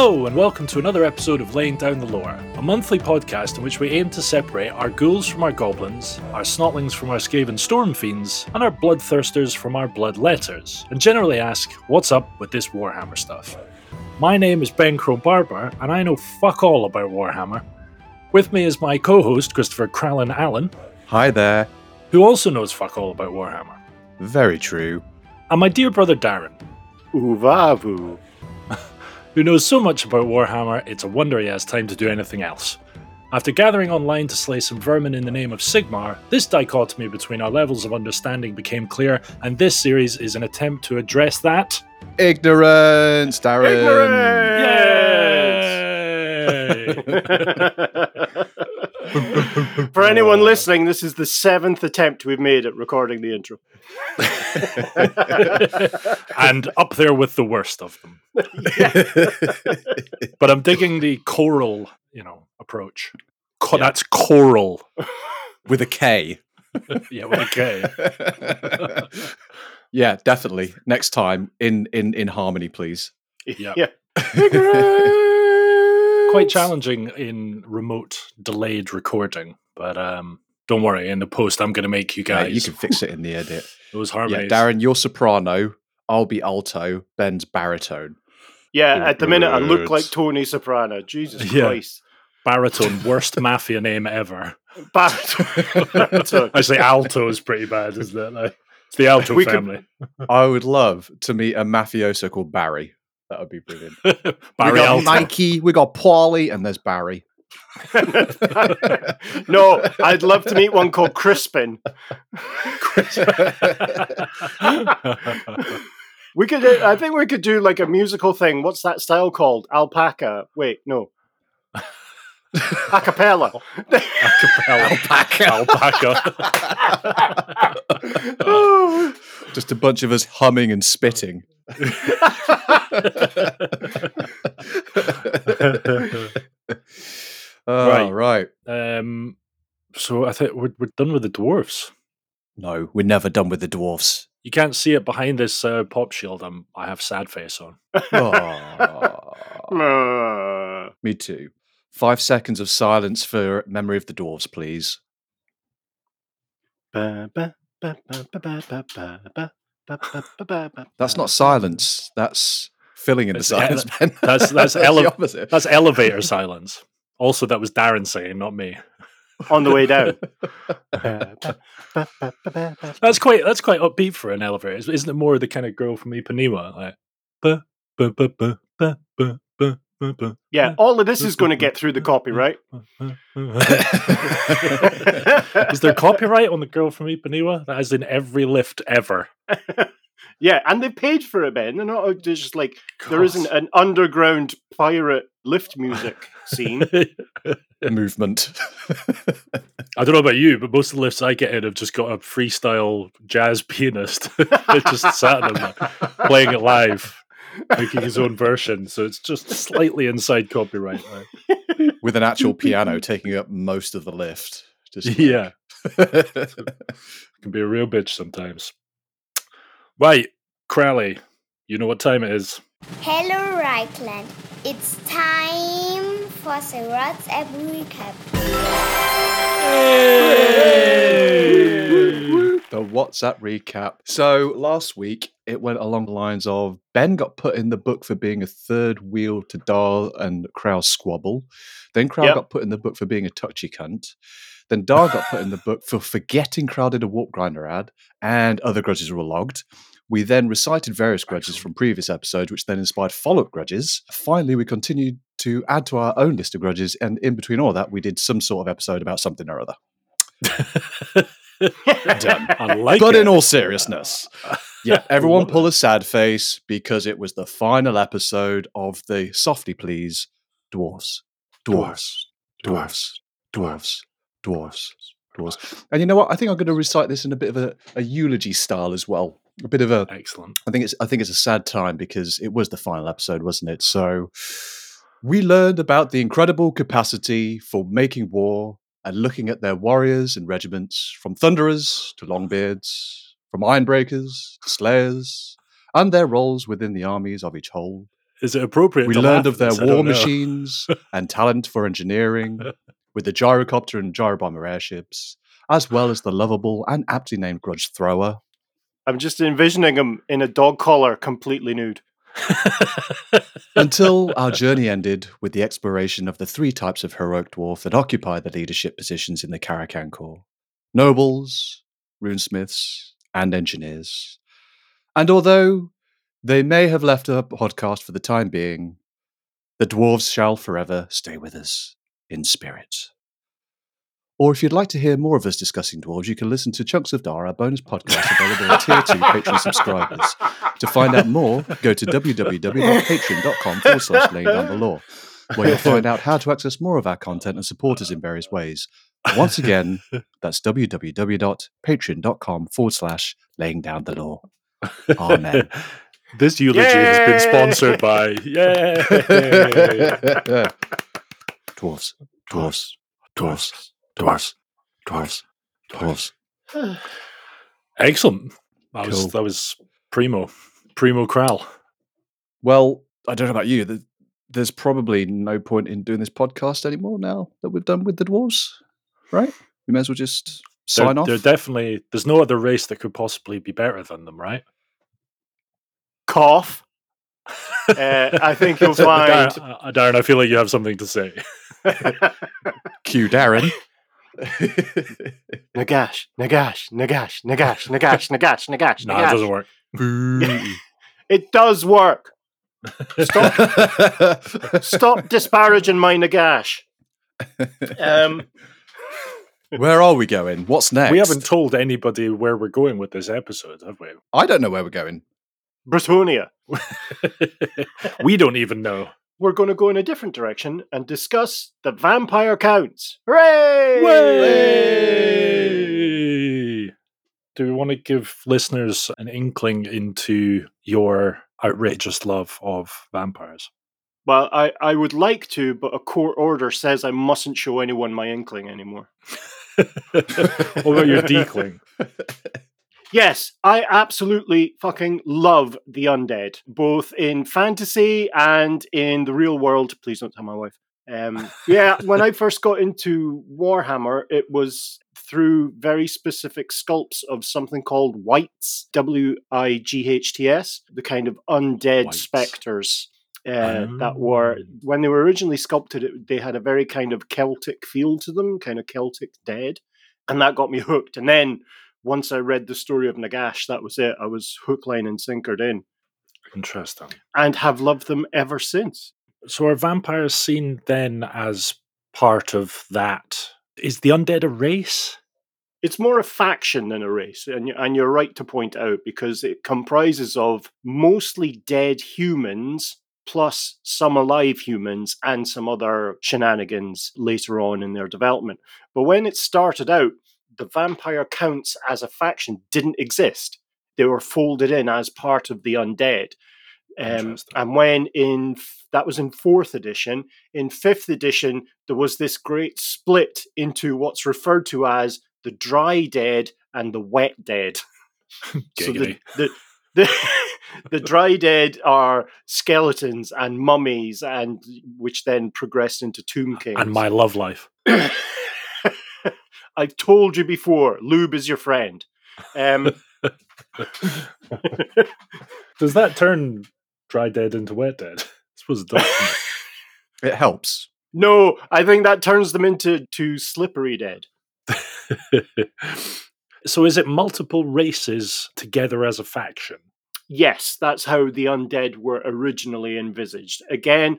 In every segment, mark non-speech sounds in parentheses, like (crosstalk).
Hello, and welcome to another episode of Laying Down the Lore, a monthly podcast in which we aim to separate our ghouls from our goblins, our snotlings from our Skaven storm fiends, and our bloodthirsters from our bloodletters, and generally ask, what's up with this Warhammer stuff? My name is Ben Crow Barber, and I know fuck all about Warhammer. With me is my co host, Christopher Crallan Allen, Hi there. who also knows fuck all about Warhammer, Very true. and my dear brother Darren, Uvavu. Who knows so much about Warhammer it's a wonder he has time to do anything else. After gathering online to slay some vermin in the name of Sigmar, this dichotomy between our levels of understanding became clear, and this series is an attempt to address that. Ignorance, Darren. Yay! (laughs) (laughs) (laughs) For anyone listening, this is the seventh attempt we've made at recording the intro. (laughs) and up there with the worst of them. But I'm digging the choral, you know, approach. Co- Yeah. That's choral. With a K. (laughs) Yeah, with a K. yeah, definitely. Next time in in in harmony, please. Yeah. Yeah. Quite challenging in remote delayed recording but um don't worry in the post i'm going to make you Yeah, guys you can fix it in the edit. (laughs) those Yeah, harmonies Darren, you're soprano. I'll be alto. Ben's baritone. Yeah, at the minute I look like Tony Soprano. Jesus (laughs) Yeah. Christ. baritone worst mafia name ever (laughs) Baritone. actually alto is pretty bad isn't it like, it's the alto We could- family I would love to meet a mafioso called Barry. That would be brilliant. (laughs) barry we got Mikey, we got Paulie, and there's Barry. (laughs) no, I'd love to meet one called Crispin. (laughs) We could, I think we could do like a musical thing. What's that style called? Alpaca. Wait, no. Acapella. alpaca alpaca (laughs) Just a bunch of us humming and spitting. Oh, (laughs) Right. right. um so i think we're, we're done with the dwarfs No, we're never done with the dwarfs. you can't see it behind this uh, pop shield I'm, i have sad face on (laughs) Oh, Uh, me too. Five seconds of silence for memory of the dwarves, please. That's not silence. That's filling in the silence. That's that's, that's elevator silence. Also, that was Darren saying, not me. On the way down. that's quite that's quite upbeat for an elevator. Isn't it more the kind of girl from Ipanema? Like, yeah, (laughs) all of this is going to get through the copyright. ba, ba, ba." Is there copyright on the girl from Ipanema? That is in every lift ever. (laughs) yeah, and they paid for it, Ben. They're not uh, they're just like there isn't an underground pirate lift music scene. (laughs) Movement. I don't know about you, but most of the lifts I get in have just got a freestyle jazz pianist just sat in them, playing it live, making his own version. So it's just slightly inside copyright. like. (laughs) With an actual piano (laughs) taking up most of the lift. Just like- Yeah, (laughs) can be a real bitch sometimes. Right, Crowley, you know what time it is. Hello, Reichland. It's time for the WhatsApp recap. The WhatsApp recap. So last week it went along the lines of Ben got put in the book for being a third wheel to Dar and Crow squabble. Then Crow Yep. got put in the book for being a touchy cunt. Then Dar got put in the book for forgetting Crow did a warp grinder ad, and other grudges were logged. We then recited various grudges from previous episodes, which then inspired follow up grudges. Finally, we continued to add to our own list of grudges, and in between all that, we did some sort of episode about something or other. (laughs) (laughs) Done. Like but it. in all seriousness, yeah, (laughs) everyone pull a sad face because it was the final episode of the Softly Please Dwarfs. Dwarfs. Dwarfs. Dwarfs. Dwarfs. Dwarfs. And you know what? I think I'm going to recite this in a bit of a, a eulogy style as well. A bit of a Excellent. I think it's I think it's a sad time because it was the final episode, wasn't it? So we learned about the incredible capacity for making war and looking at their warriors and regiments, from thunderers to longbeards, from ironbreakers to slayers, and their roles within the armies of each hold. Is it appropriate? We to learned laugh of their this? War machines and talent for engineering, (laughs) with the gyrocopter and gyrobomber airships, as well as the lovable and aptly named grudge thrower. I'm just envisioning him in a dog collar, completely nude. (laughs) Until our journey ended with the exploration of the three types of heroic dwarf that occupy the leadership positions in the Karakan Corps nobles, runesmiths, and engineers. And although they may have left our podcast for the time being, the dwarves shall forever stay with us in spirit. Or if you'd like to hear more of us discussing dwarves, you can listen to Chunks of Dar, our bonus podcast available at Tier 2 Patreon subscribers. To find out more, go to www.patreon.com forward slash laying down the lore, where you'll find out how to access more of our content and support us in various ways. Once again, that's www.patreon.com forward slash laying down the lore. Amen. (laughs) this eulogy has been sponsored by Yay! (laughs) dwarves, dwarves, dwarves, dwarves, dwarves, dwarves. Excellent. That was that was primo, primo Kral. Well, I don't know about you. There's probably no point in doing this podcast anymore now that we've done with the dwarves, right? We may as well just sign they're, off. They're definitely there's no other race that could possibly be better than them, right? Cough. Uh, I think you'll (laughs) find. Darren, uh, Darren, I feel like you have something to say. (laughs) Cue Darren. Nagash, Nagash, Nagash, Nagash, Nagash, Nagash, Nagash, No, it doesn't work. (laughs) It does work. Stop, (laughs) stop disparaging my Nagash. Um, Where are we going? What's next? We haven't told anybody where we're going with this episode, have we? I don't know where we're going. Bretonnia. (laughs) we don't even know. We're going to go in a different direction and discuss the vampire counts. Hooray! Way! Do we want to give listeners an inkling into your outrageous love of vampires? Well, I, I would like to, but a court order says I mustn't show anyone my inkling anymore. (laughs) what about your (laughs) deekling? Yes, I absolutely fucking love the undead, both in fantasy and in the real world. Please don't tell my wife. Um, (laughs) yeah, when I first got into Warhammer, it was through very specific sculpts of something called whites, W I G H T S, the kind of undead Wights. specters. Uh, that were Oh. when they were originally sculpted, it, they had a very kind of Celtic feel to them, kind of Celtic dead, and that got me hooked. And then once I read the story of Nagash, that was it. I was hook, line, and sinkered in, Interesting. and have loved them ever since. So are vampires seen then as part of that? Is the undead a race? It's more a faction than a race, and and you're right to point out because it comprises of mostly dead humans plus some alive humans and some other shenanigans later on in their development. But when it started out, the vampire counts as a faction didn't exist. They were folded in as part of the undead. Um, and when in that was in fourth edition, in fifth edition there was this great split into what's referred to as the dry dead and the wet dead. (laughs) so the, the, the, (laughs) the dry dead are skeletons and mummies, and which then progressed into tomb kings. And my love life. (coughs) I've told you before, lube is your friend. Um, (laughs) Does that turn dry dead into wet dead? (laughs) I suppose it does. (laughs) It helps. no, I think that turns them into too slippery dead. so is it multiple races together as a faction? Yes, that's how the undead were originally envisaged. Again,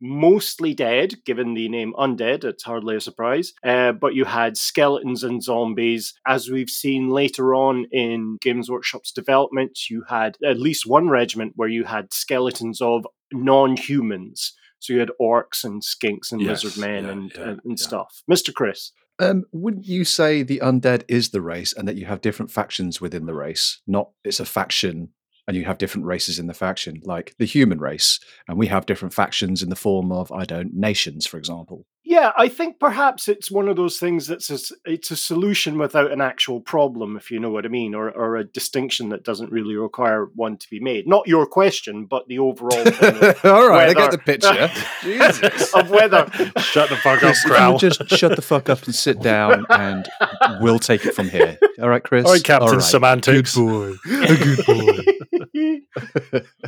mostly dead, given the name undead, it's hardly a surprise. Uh, but you had skeletons and zombies. As we've seen later on in Games Workshop's development, you had at least one regiment where you had skeletons of non humans. So you had orcs and skinks and Yes, lizard men yeah, and, yeah, and, and yeah. stuff. Mr. Chris. Um, wouldn't you say the undead is the race and that you have different factions within the race? Not it's a faction and you have different races in the faction, like the human race, and we have different factions in the form of, I don't, nations, for example. Yeah, I think perhaps it's one of those things that's a, it's a solution without an actual problem, if you know what I mean, or, or a distinction that doesn't really require one to be made. Not your question, but the overall. (laughs) All right, whether, I get the picture. (laughs) Jesus. of whether. (laughs) Shut the fuck Chris, up, Crowl. Just shut the fuck up and sit down, and we'll take it from here. All right, Chris. All right, Captain All right. Semantics. Good boy. A good boy.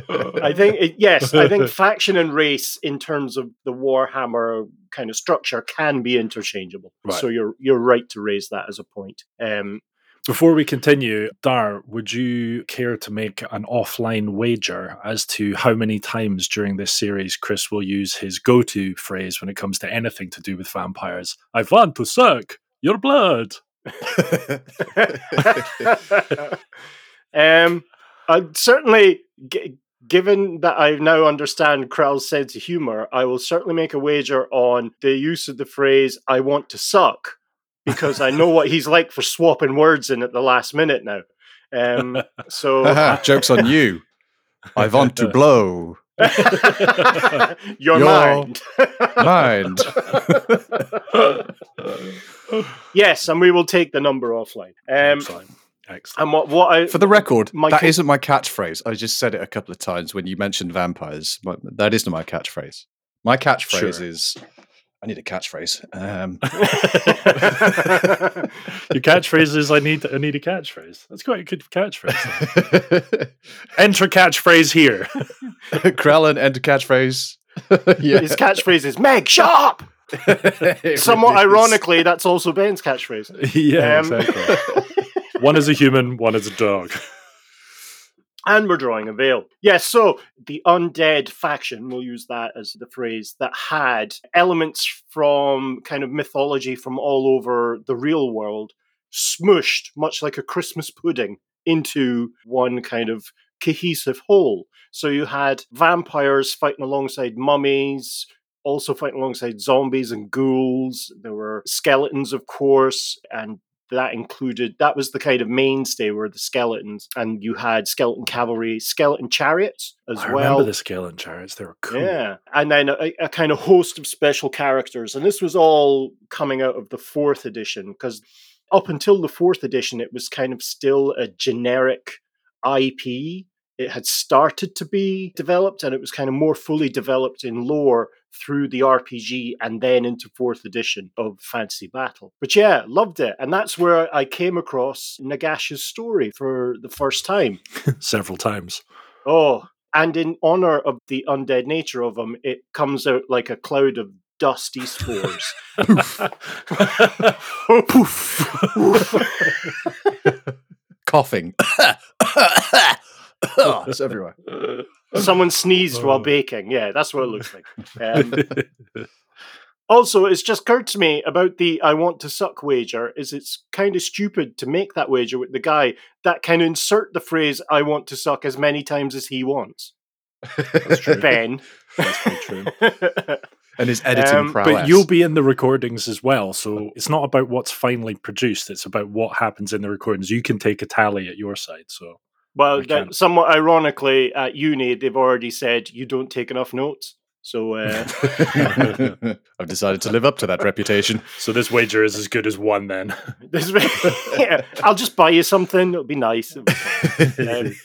I think it, yes, I think (laughs) faction and race in terms of the Warhammer kind of structure can be interchangeable. Right. So you're you're right to raise that as a point. Um, Before we continue, Dar, would you care to make an offline wager as to how many times during this series Chris will use his go to phrase when it comes to anything to do with vampires? I want to suck your blood. (laughs) (laughs) um, I certainly, g- given that I now understand Krell's sense of humor, I will certainly make a wager on the use of the phrase "I want to suck" because I know what he's like for swapping words in at the last minute now. Um, so (laughs) Joke's on you. I want to blow. (laughs) your Your mind. Mind. (laughs) yes, and we will take the number offline. Um, Excellent. Excellent. and what what I For the record, My that ca- isn't my catchphrase. I just said it a couple of times when you mentioned vampires. My, that isn't my catchphrase. My catchphrase Sure. is I need a catchphrase. Um, (laughs) (laughs) Your catchphrase is I need I need a catchphrase. That's quite a good catchphrase. (laughs) Enter catchphrase here. Krellin, enter catchphrase. yeah. his catchphrase is "Meg, sharp." up." Somewhat ironically, that's also Ben's catchphrase. yeah, Um, exactly. One is a human, one is a dog. and we're drawing a veil. Yes, so the undead faction, we'll use that as the phrase, that had elements from kind of mythology from all over the real world, smushed, much like a Christmas pudding, into one kind of cohesive whole. So you had vampires fighting alongside mummies. Also fighting alongside zombies and ghouls. There were skeletons, of course, and that included that was the kind of mainstay were the skeletons and you had skeleton cavalry skeleton chariots as I well remember the skeleton chariots. They were cool. yeah and then a, a kind of host of special characters and this was all coming out of the fourth edition because up until the fourth edition it was kind of still a generic ip it had started to be developed and it was kind of more fully developed in lore through the RPG and then into fourth edition of Fantasy Battle. But yeah, loved it. And that's where I came across Nagash's story for the first time. (laughs) Several times. Oh, and in honor of the undead nature of him, it comes out like a cloud of dusty spores. (laughs) (laughs) Poof! Poof! Coughing. Oh, it's everywhere. Someone (laughs) sneezed while baking. Yeah, that's what it looks like. Um, (laughs) Also, it's just occurred to me about the I want to suck wager is it's kind of stupid to make that wager with the guy that can insert the phrase I want to suck as many times as he wants. That's true. Ben. That's very true. (laughs) And his editing Um, prowess. But you'll be in the recordings as well. So it's not about what's finally produced, it's about what happens in the recordings. You can take a tally at your side. So well, I that, somewhat ironically, at uni, they've already said you don't take enough notes. So, uh, (laughs) I've decided to live up to that reputation. so this wager is as good as one then. (laughs) this, (laughs) yeah, I'll just buy you something. It'll be nice. It'll be fine. Um,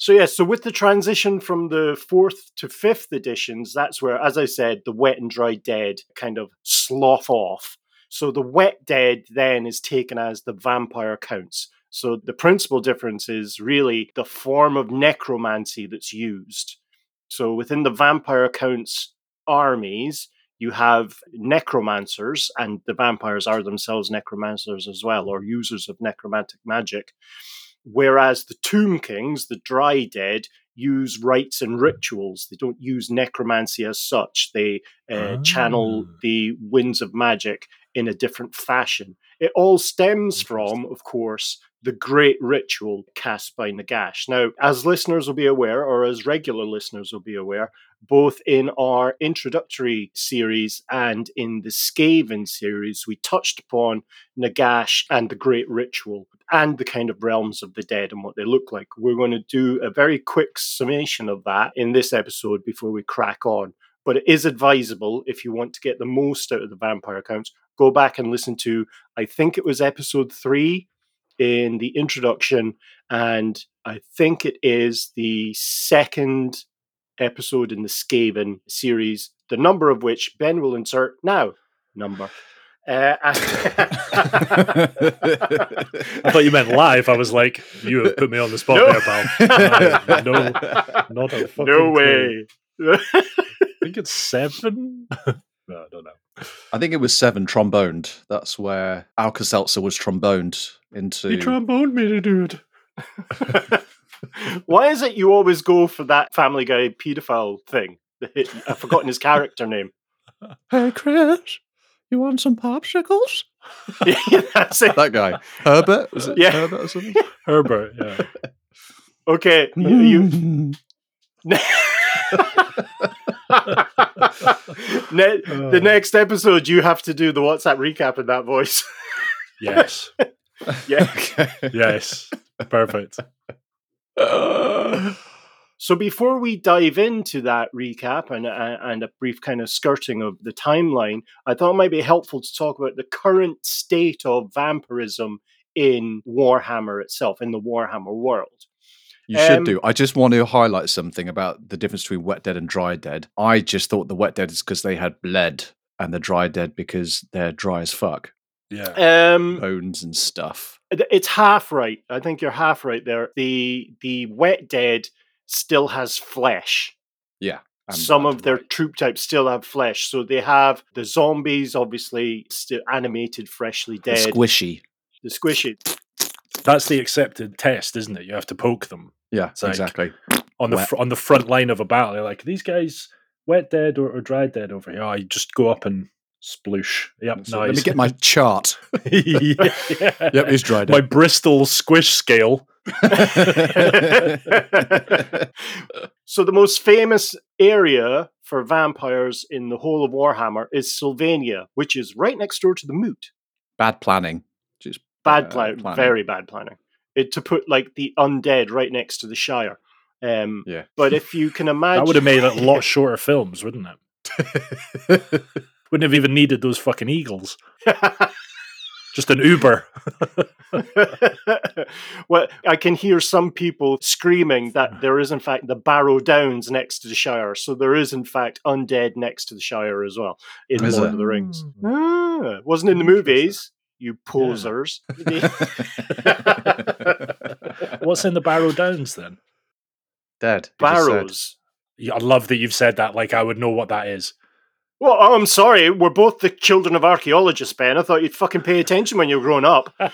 So yeah, so with the transition from the fourth to fifth editions, that's where, as I said, the wet and dry dead kind of slough off. So the wet dead then is taken as the vampire counts. So the principal difference is really the form of necromancy that's used. So within the vampire counts armies, you have necromancers, and the vampires are themselves necromancers as well, or users of necromantic magic. Whereas the Tomb Kings, the Dry Dead, use rites and rituals. They don't use necromancy as such. They uh, channel Ah. the winds of magic in a different fashion. It all stems from, of course, the great ritual cast by Nagash. Now, as listeners will be aware, or as regular listeners will be aware, both in our introductory series and in the Skaven series, we touched upon Nagash and the Great Ritual and the kind of realms of the dead and what they look like. We're going to do a very quick summation of that in this episode before we crack on. but it is advisable if you want to get the most out of the vampire accounts, Go back and listen to, I think it was episode three in the introduction, and I think it is the second episode in the Skaven series, the number of which Ben will insert now. Number. Uh, (laughs) (laughs) I thought you meant live. I was like, you have put me on the spot No. there, pal. (laughs) I- no, not a fucking no way. I think it's seven. No, I don't know. I think it was seven tromboned. That's where Alka Seltzer was tromboned into. You tromboned me, dude. (laughs) Why is it you always go for that Family Guy pedophile thing? I've forgotten his character name. hey, Chris, you want some popsicles? (laughs) yeah, that's it. That guy. Herbert? Was it Yeah. Herbert or something? (laughs) Herbert. Yeah. Okay, you. you (laughs) ne- the oh. next episode, you have to do the WhatsApp recap in that voice. (laughs) Yes. (laughs) yeah. Yes. Perfect. (sighs) So before we dive into that recap and and and a brief kind of skirting of the timeline, I thought it might be helpful to talk about the current state of vampirism in Warhammer itself, in the Warhammer world. You should Um, do. I just want to highlight something about the difference between wet dead and dry dead. I just thought the wet dead is because they had bled, and the dry dead because they're dry as fuck, Yeah. Um, bones and stuff. it's half right. I think you're half right there. The the wet dead still has flesh. and Some of their right. troop types still have flesh, so they have the zombies, obviously still animated, freshly The dead. squishy. the squishy. That's the accepted test, isn't it? You have to poke them Yeah, It's like- exactly. on the Wet. fr- on the front line of a battle. You're like, these guys wet dead or, or dry dead over here. Oh, you just go up and sploosh. Yep, So nice. Let me get my chart. (laughs) yeah. Yep, he's dry My. Bristol squish scale. (laughs) so the most famous area for vampires in the whole of Warhammer is Sylvania, which is right next door to the Moot. Bad planning. Just Bad uh, plan, planning. very bad planning. It to put like the undead right next to the Shire. Um, Yeah. but if you can (laughs) imagine, That would have made a lot shorter films, wouldn't it? (laughs) Wouldn't have even needed those fucking eagles. (laughs) Just an Uber. well, I can hear some people screaming that there is, in fact, the Barrow Downs next to the Shire. So there is, in fact, undead next to the Shire as well in Is Lord it? of the Rings. Mm. Ah, wasn't in the movies, you posers. (laughs) (laughs) What's in the Barrow Downs then? Dead. you. Barrows. Yeah, I love that you've said that. Like I would know what that is. Well, oh, I'm sorry. We're both the children of archaeologists, Ben. I thought you'd fucking pay attention when you were growing up. (laughs)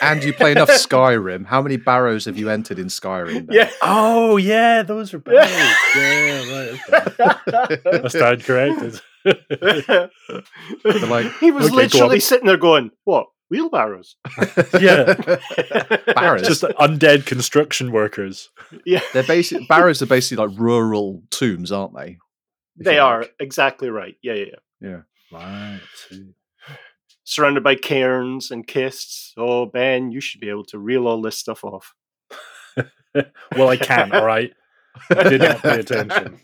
And you play enough Skyrim. How many barrows have you entered in Skyrim? then? yeah. Oh yeah, those are barrows. yeah, right. Okay. I stand corrected. Like, (laughs) he was okay, literally sitting there going, "What wheelbarrows?" (laughs) Yeah. (laughs) Barrows. Just undead construction workers. yeah, They're basic barrows are basically like rural tombs, aren't they? They are like. exactly right. Yeah, yeah, yeah. Yeah. Right. Surrounded by cairns and kists. Oh, Ben, you should be able to reel all this stuff off. Well, I can. All right. I did not pay attention.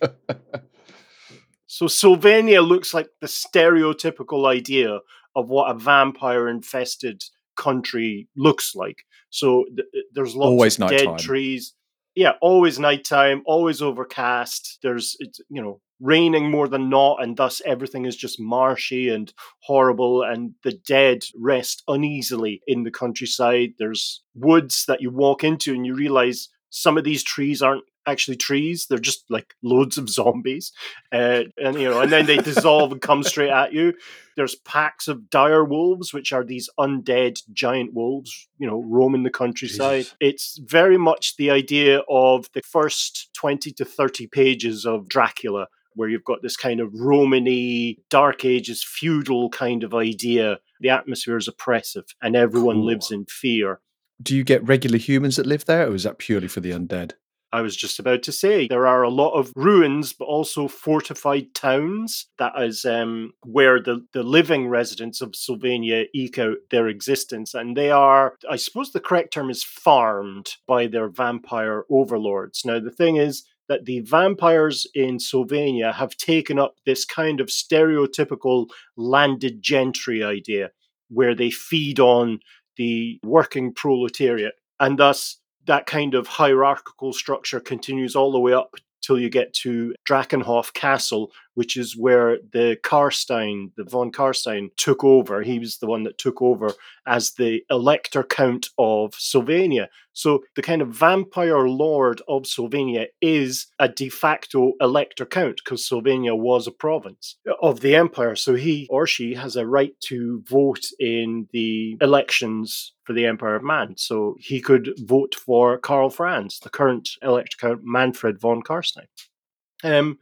So Sylvania looks like the stereotypical idea of what a vampire-infested country looks like. So th- th- uh, there's lots Always of dead trees. Yeah, always nighttime, always overcast. There's it's you know raining more than not, and thus everything is just marshy and horrible. And the dead rest uneasily in the countryside. There's woods that you walk into, and you realize some of these trees aren't actually trees; they're just like loads of zombies. Uh, and you know, and then they dissolve and come straight at you. There's packs of dire wolves, which are these undead giant wolves, you know, roaming the countryside. Jesus. It's very much the idea of the first 20 to 30 pages of Dracula, where you've got this kind of Romany, Dark Ages, feudal kind of idea. The atmosphere is oppressive and everyone Cool. lives in fear. Do you get regular humans that live there, or is that purely for the undead? I was just about to say there are a lot of ruins, but also fortified towns. That is um, where the, the living residents of Sylvania eke out their existence. And they are, I suppose the correct term is farmed by their vampire overlords. Now, the thing is, that the vampires in Sylvania have taken up this kind of stereotypical landed gentry idea where they feed on the working proletariat. And thus, that kind of hierarchical structure continues all the way up till you get to Drakenhof Castle, which is where the Karstein, the von Karstein, took over. He was the one that took over as the Elector Count of Sylvania. So the kind of vampire lord of Sylvania is a de facto Elector Count because Sylvania was a province of the empire. So he or she has a right to vote in the elections for the Empire of Man. So he could vote for Karl Franz, the current Elector Count Manfred von Karstein. Um,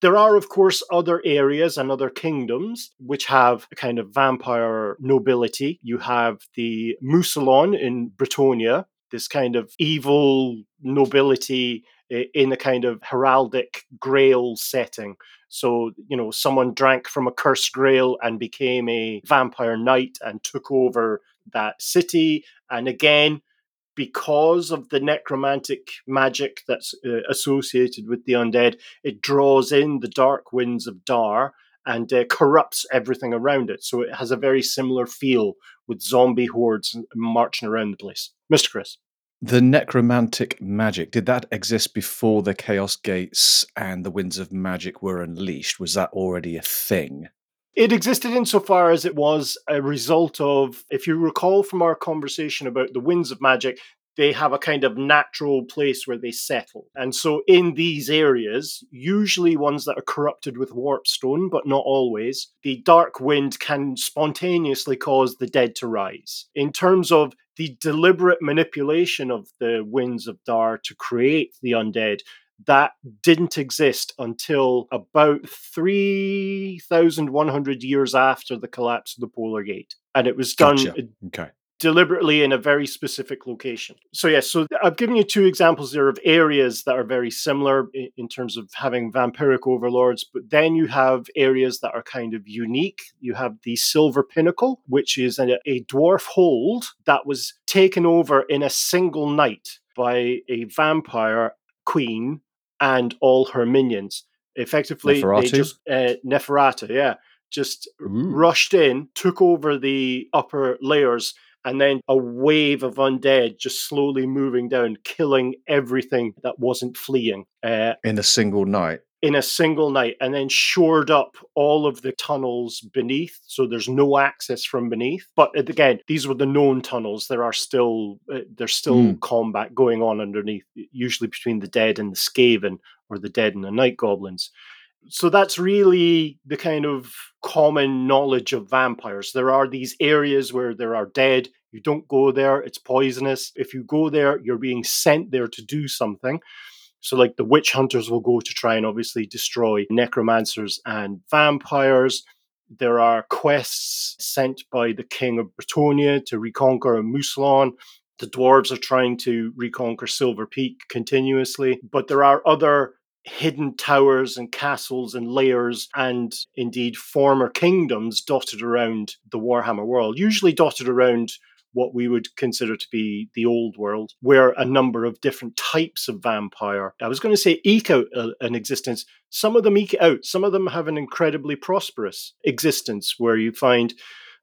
there are, of course, other areas and other kingdoms which have a kind of vampire nobility. You have the Mousillon in Bretonnia, this kind of evil nobility eh, in a kind of heraldic grail setting. So, you know, someone drank from a cursed grail and became a vampire knight and took over that city. And again, because of the necromantic magic that's uh, associated with the undead, it draws in the dark winds of Dhar and uh, corrupts everything around it. So it has a very similar feel with zombie hordes marching around the place. Mr. Chris. The necromantic magic, did that exist before the Chaos Gates and the Winds of Magic were unleashed? Was that already a thing? It existed insofar as it was a result of, if you recall from our conversation about the winds of magic, they have a kind of natural place where they settle. And so in these areas, usually ones that are corrupted with warp stone, but not always, the dark wind can spontaneously cause the dead to rise. In terms of the deliberate manipulation of the winds of Dhar to create the undead, that didn't exist until about 3,100 years after the collapse of the Polar Gate. And it was done Gotcha. Okay. deliberately in a very specific location. So, yes, so I've given you two examples there of areas that are very similar in, in terms of having vampiric overlords, but then you have areas that are kind of unique. You have the Silver Pinnacle, which is a, a dwarf hold that was taken over in a single night by a vampire queen and all her minions. Effectively, Neferatu? they just uh, Neferata, yeah, just Ooh. rushed in, took over the upper layers, and then a wave of undead just slowly moving down, killing everything that wasn't fleeing. Uh, In a single night. In a single night and then shored up all of the tunnels beneath so there's no access from beneath. But again these were the known tunnels. There are still uh, there's still Mm. combat going on underneath usually between the dead and the skaven or the dead and the night goblins. So that's really the kind of common knowledge of vampires. There are these areas where there are dead. You don't go there. It's poisonous. If you go there you're being sent there to do something so, like the witch hunters will go to try and obviously destroy necromancers and vampires. There are quests sent by the king of Bretonnia to reconquer Mousillon. The dwarves are trying to reconquer Silver Peak continuously, but there are other hidden towers and castles and layers and indeed former kingdoms dotted around the Warhammer world, usually dotted around what we would consider to be the old world, where a number of different types of vampire, I was going to say eke out uh, an existence. Some of them eke out. Some of them have an incredibly prosperous existence where you find,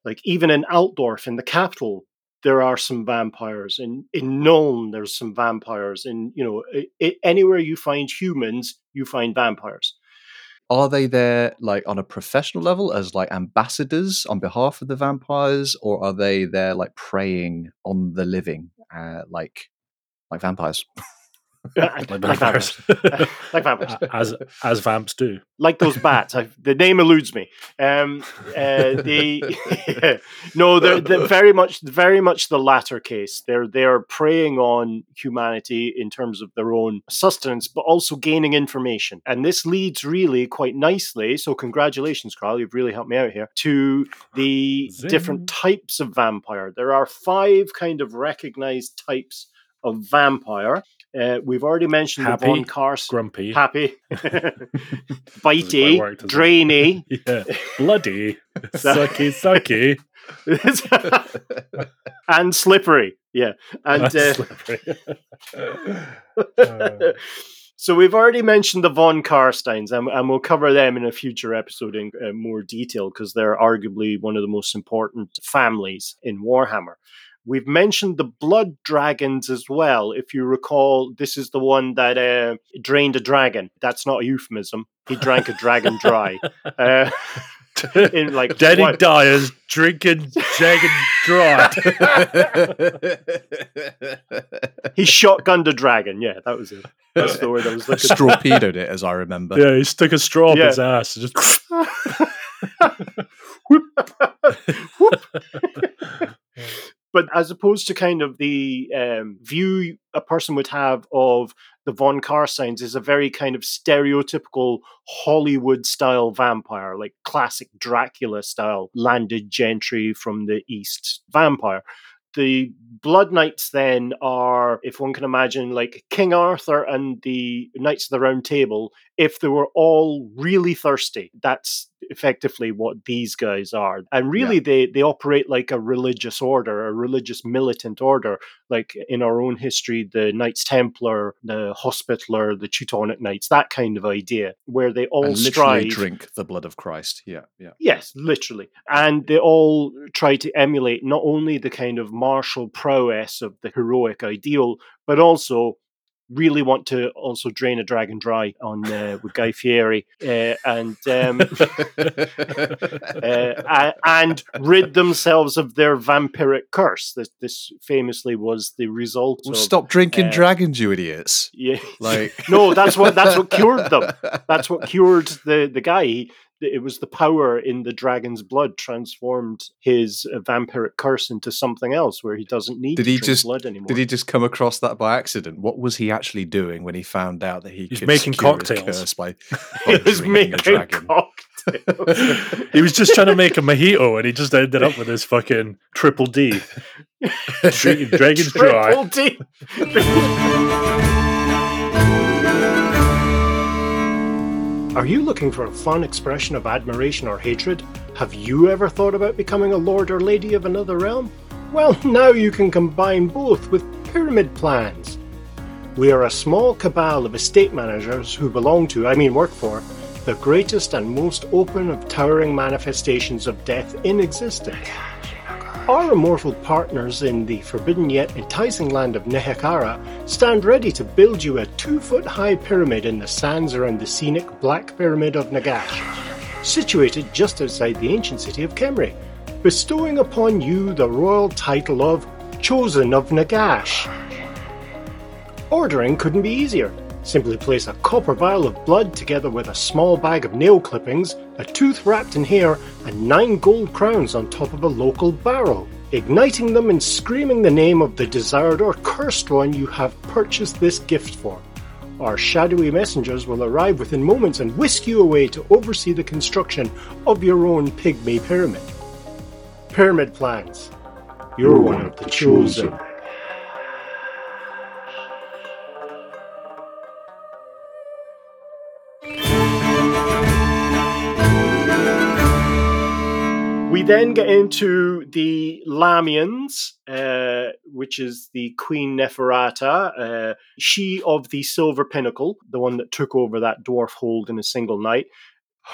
like, even in Altdorf, in the capital, there are some vampires. In, in Nuln, there's some vampires. In, you know, i i anywhere you find humans, you find vampires. Are they there like on a professional level as like ambassadors on behalf of the vampires, or are they there like preying on the living, uh, like like vampires? (laughs) (laughs) like Like vampires. vampires. (laughs) like vampires. as as vamps do. like those bats. I, the name eludes me. Um, uh, the (laughs) no, they're, they're very much, very much the latter case. They're they're preying on humanity in terms of their own sustenance, but also gaining information. And this leads really quite nicely. So congratulations, Carl. You've really helped me out here. To the Zing. different types of vampire. There are five kind of recognized types of vampire. Uh, we've already mentioned Happy, the von Kars. Grumpy. Happy, (laughs) bitey, isn't drainy, (laughs) yeah. Bloody. (laughs) sucky, sucky. and slippery. Yeah, and uh, slippery. Uh, So we've already mentioned the von Karsteins, and, and we'll cover them in a future episode in uh, more detail because they're arguably one of the most important families in Warhammer. We've mentioned the blood dragons as well. If you recall, this is the one that uh, drained a dragon. That's not a euphemism. He drank a dragon dry. Uh, (laughs) in like Danny what- Dyer's drinking dragon dry. (laughs) he shotgunned a dragon. Yeah, that was it. That's the word I was looking for. Torpedoed it, as I remember. yeah, he stuck a straw up Yeah. his ass. and Just (laughs) but as opposed to kind of the um, view a person would have of the von Karsteins is a very kind of stereotypical Hollywood style vampire, like classic Dracula style landed gentry from the East vampire. The Blood Knights then are, if one can imagine, like King Arthur and the Knights of the Round Table, if they were all really thirsty. That's effectively what these guys are. And really, they, they operate like a religious order, a religious militant order, like in our own history, the Knights Templar, the Hospitaller, the Teutonic Knights, that kind of idea, where they all and literally strive. drink the blood of Christ. Yeah, yeah. Yes, literally. And they all try to emulate not only the kind of martial prowess of the heroic ideal, but also really want to also drain a dragon dry on uh, with Guy Fieri uh, and um, (laughs) uh, and rid themselves of their vampiric curse. This, this famously was the result Well, of stop drinking uh, dragons, you idiots. yeah. Like (laughs) no, that's what that's what cured them. That's what cured the the guy. He, it was the power in the dragon's blood transformed his uh, vampiric curse into something else where he doesn't need Did to he drink just- blood anymore. Did he just come across that by accident? What was he actually doing when he found out that he He's could making cure his cocktails. curse by, (laughs) he by was making a dragon? cocktails. (laughs) he was just trying to make a mojito and he just ended up with this fucking triple D. (laughs) Drinking Dragon's Dry. Triple D. Are you looking for a fun expression of admiration or hatred? Have you ever thought about becoming a lord or lady of another realm? Well, (laughs) now you can combine both with pyramid plans. We are a small cabal of estate managers who belong to, I mean work for, the greatest and most open of towering manifestations of death in existence. Our immortal partners in the forbidden yet enticing land of Nehekhara stand ready to build you a two foot high pyramid in the sands around the scenic Black Pyramid of Nagash, situated just outside the ancient city of Khemri, bestowing upon you the royal title of Chosen of Nagash. Ordering couldn't be easier. Simply place a copper vial of blood together with a small bag of nail clippings, a tooth wrapped in hair, and nine gold crowns on top of a local barrel. Igniting them and screaming the name of the desired or cursed one you have purchased this gift for. Our shadowy messengers will arrive within moments and whisk you away to oversee the construction of your own pygmy pyramid. Pyramid plans. You're one of the chosen. Then get into the Lamians, uh, which is the Queen Neferata, uh, she of the Silver Pinnacle, the one that took over that dwarf hold in a single night.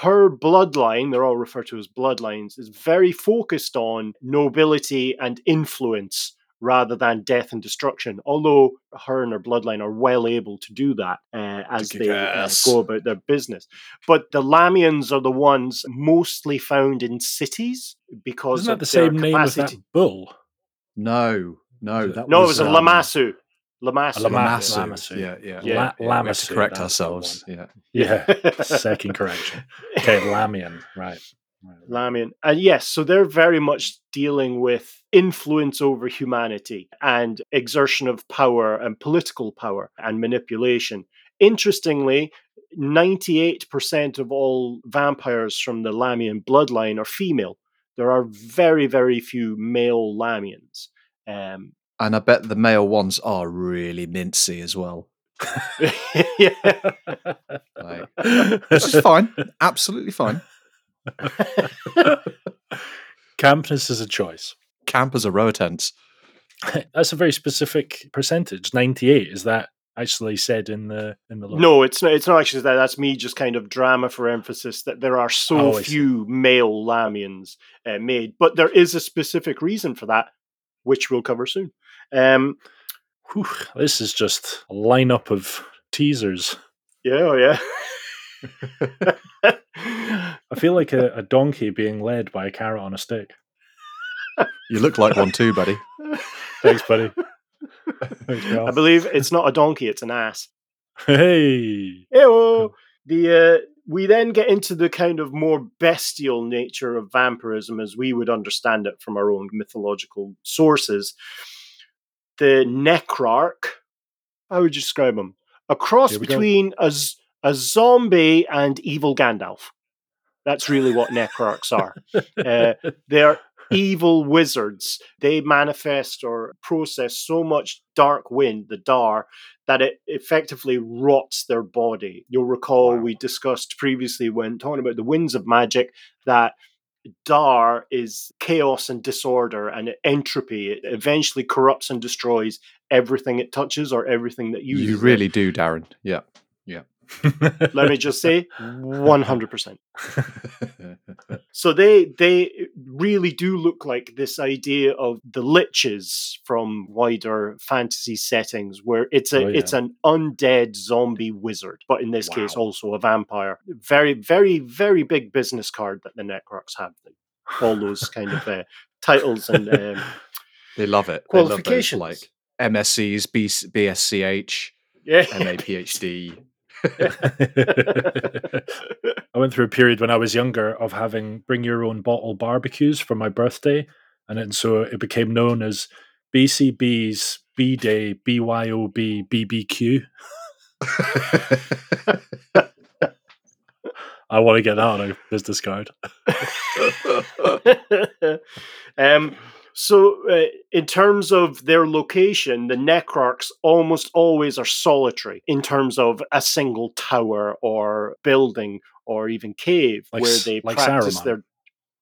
Her bloodline, they're all referred to as bloodlines, is very focused on nobility and influence rather than death and destruction. Although her and her bloodline are well able to do that uh, as they uh, go about their business. But the Lamians are the ones mostly found in cities because Isn't that of the their same name as that bull? No, no, that No, it was was a um, Lamasu. Lamasu. A Lamasu. Lamasu. Lamasu. Yeah, yeah. Yeah. La- yeah we have to correct ourselves. Yeah. Yeah. (laughs) Second correction. Okay, Lamian. Right. Lamian. And yes, so they're very much dealing with influence over humanity and exertion of power and political power and manipulation. Interestingly, 98% of all vampires from the Lamian bloodline are female. There are very, very few male Lamians. Um, And I bet the male ones are really mincy as well. (laughs) yeah. (laughs) Like, which is fine. Absolutely fine. (laughs) Campness is a choice. Camp as a row tents. (laughs) That's a very specific percentage. 98. Is that actually said in the in the lore? No, it's not. It's not actually that. That's me just kind of drama for emphasis that there are so Oh, few male Lamians uh, made, but there is a specific reason for that, which we'll cover soon. Um, Whew, this is just a lineup of teasers. yeah, oh yeah. (laughs) I feel like a, a donkey being led by a carrot on a stick. You look like one too, buddy. Thanks, buddy. Thanks, (laughs) I believe it's not a donkey; it's an ass. Hey, Ew. The uh, we then get into the kind of more bestial nature of vampirism as we would understand it from our own mythological sources. The necrarch, how would you describe him? A cross Here we go. between a, a zombie and evil Gandalf. That's really what necrarchs are. Uh, they're evil wizards. They manifest or process so much dark wind, the Dhar, that it effectively rots their body. You'll recall Wow. we discussed previously when talking about the winds of magic that Dhar is chaos and disorder and entropy. It eventually corrupts and destroys everything it touches or everything that uses You it. really do, Darren. Yeah. Let me just say, one hundred percent. So they they really do look like this idea of the liches from wider fantasy settings, where it's a Oh, yeah. it's an undead zombie wizard, but in this case also a vampire. Very very very big business card that the Necrarchs have. All those kind of uh, titles and um, They love it. They love those, like MSCs, BSCH, yeah. MA PhD. (laughs) I went through a period when I was younger of having bring your own bottle barbecues for my birthday, and then so it became known as BCB's B Day BYOB BBQ. (laughs) I want to get that on a business card. um, so, uh, in terms of their location, the Necrarchs almost always are solitary in terms of a single tower or building or even cave Like where they like practice Saruman. their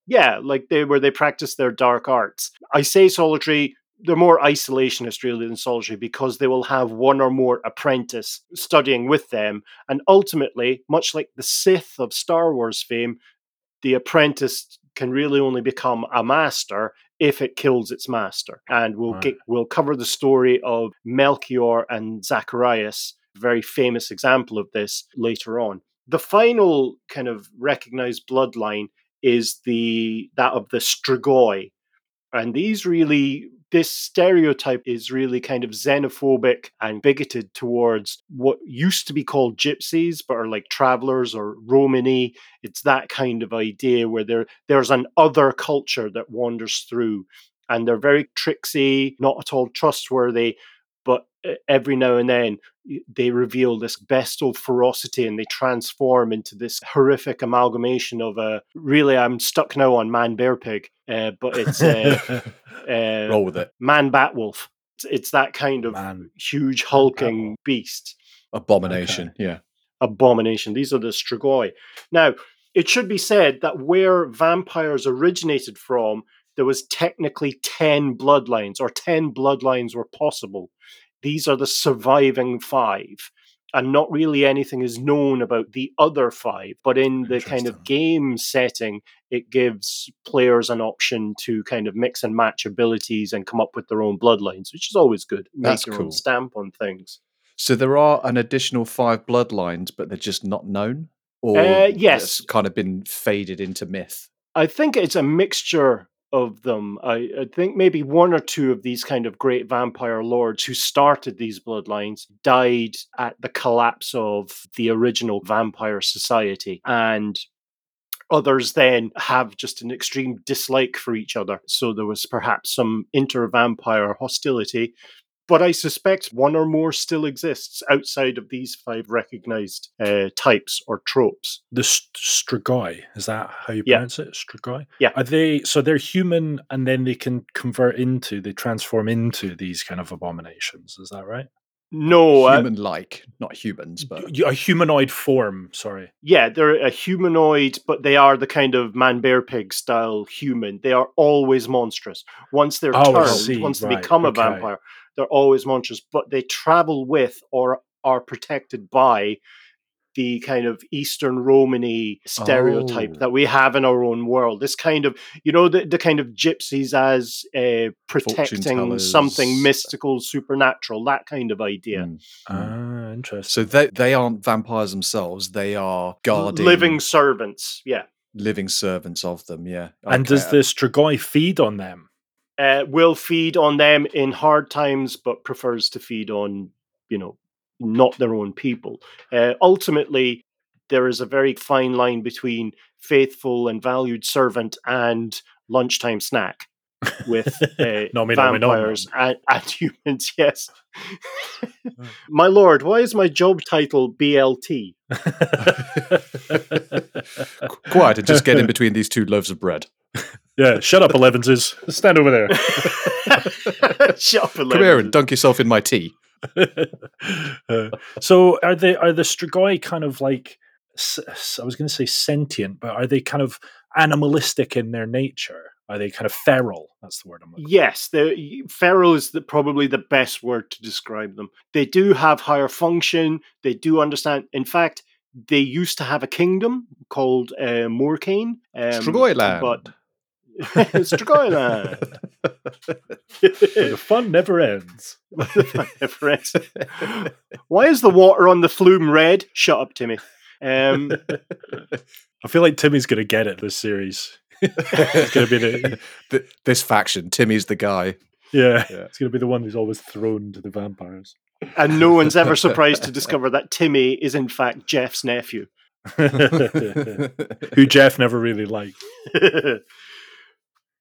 yeah, like they where they practice their dark arts. I say solitary. They're more isolationist really than solitary because they will have one or more apprentice studying with them, and ultimately, much like the Sith of Star Wars fame, the apprentice can really only become a master if it kills its master. And we'll Right. get, we'll cover the story of Melkhior and Zacharias, a very famous example of this later on. The final kind of recognized bloodline is the that of the Strigoi. And these really this stereotype is really kind of xenophobic and bigoted towards what used to be called gypsies, but are like travelers or Romani. It's that kind of idea where there there's an other culture that wanders through, and they're very tricksy, not at all trustworthy. But uh, every now and then they reveal this bestial ferocity and they transform into this horrific amalgamation of a really I'm stuck now on man bear pig, uh, but it's uh, (laughs) uh, Roll with it. man bat wolf. It's, it's that kind of Man, huge hulking beast Abomination. Yeah. abomination. These are the Strigoi. Now, it should be said that where vampires originated from, there was technically 10 bloodlines, or 10 bloodlines were possible. These are the surviving five. And not really anything is known about the other five. But in the kind of game setting, it gives players an option to kind of mix and match abilities and come up with their own bloodlines, which is always good. Make That's your cool. own stamp on things. So there are an additional five bloodlines, but they're just not known? Or Uh, it's yes. kind of been faded into myth. I think it's a mixture of them. I, I think maybe one or two of these kind of great vampire lords who started these bloodlines died at the collapse of the original vampire society. And others then have just an extreme dislike for each other. So there was perhaps some inter vampire hostility. But I suspect one or more still exists outside of these five recognized uh, types or tropes. the st- Strigoi is that how you Yeah. pronounce it? Strigoi. Yeah. Are they so they're human and then they can convert into they transform into these kind of abominations? Is that right? No, uh, Human like, not humans, but a humanoid form. Sorry. Yeah, they're a humanoid, but they are the kind of man bear pig style human. They are always monstrous. Once they're Oh, turned, see, once they right, become a vampire, they're always monstrous, but they travel with or are protected by the kind of Eastern Romany stereotype Oh. that we have in our own world. This kind of, you know, the, the kind of gypsies as uh, protecting something mystical, supernatural, that kind of idea. Mm. Ah, interesting. So they they aren't vampires themselves; they are guarding Living servants, yeah. living servants of them. Yeah. and does Okay. the Strigoi feed on them? Uh, will feed on them in hard times, but prefers to feed on, you know, not their own people. Uh, ultimately, there is a very fine line between faithful and valued servant and lunchtime snack with uh, No, me, no, me, vampires and, (laughs) and humans. Yes, (laughs) my lord, why is my job title BLT? (laughs) quiet and just get in between these two loaves of bread? Yeah, shut up, Elevenses. Stand over there. (laughs) Shut up, Elevenses. Come here and dunk yourself in my tea. (laughs) Uh, so are they are the Strigoi kind of like I was going to say sentient, but are they kind of animalistic in their nature? Are they kind of feral? That's the word I'm looking. Yes, the feral is the, probably the best word to describe them. They do have higher function. They do understand. In fact, they used to have a kingdom called uh, Mourkain. Um, Strigoi But (laughs) Strigoi for. (laughs) the fun never ends. (laughs) Why is the water on the flume red? Shut up, Timmy. Um, I feel like Timmy's going to get it this series. It's going to be the Th- this faction, Timmy's the guy. yeah, Yeah. It's going to be the one who's always thrown to the vampires. and no one's ever surprised to discover that Timmy is in fact Jeff's nephew. Who Jeff never really liked.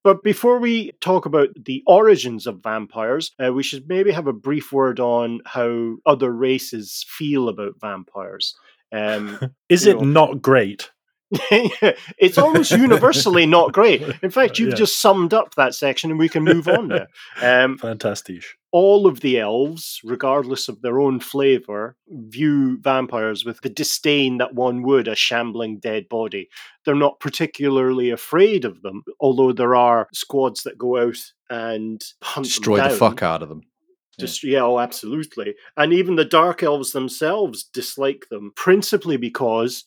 But before we talk about the origins of vampires, uh, we should maybe have a brief word on how other races feel about vampires. Um, (laughs) Is it know. not great? It's almost universally not great. (laughs) In fact, you've Yeah. just summed up that section, and we can move on now. (laughs) Um, Fantastic. all of the elves, regardless of their own flavor, view vampires with the disdain that one would a shambling dead body. They're not particularly afraid of them, although there are squads that go out and hunt Destroy the fuck out of them. Just yeah, oh, absolutely. And even the dark elves themselves dislike them, principally because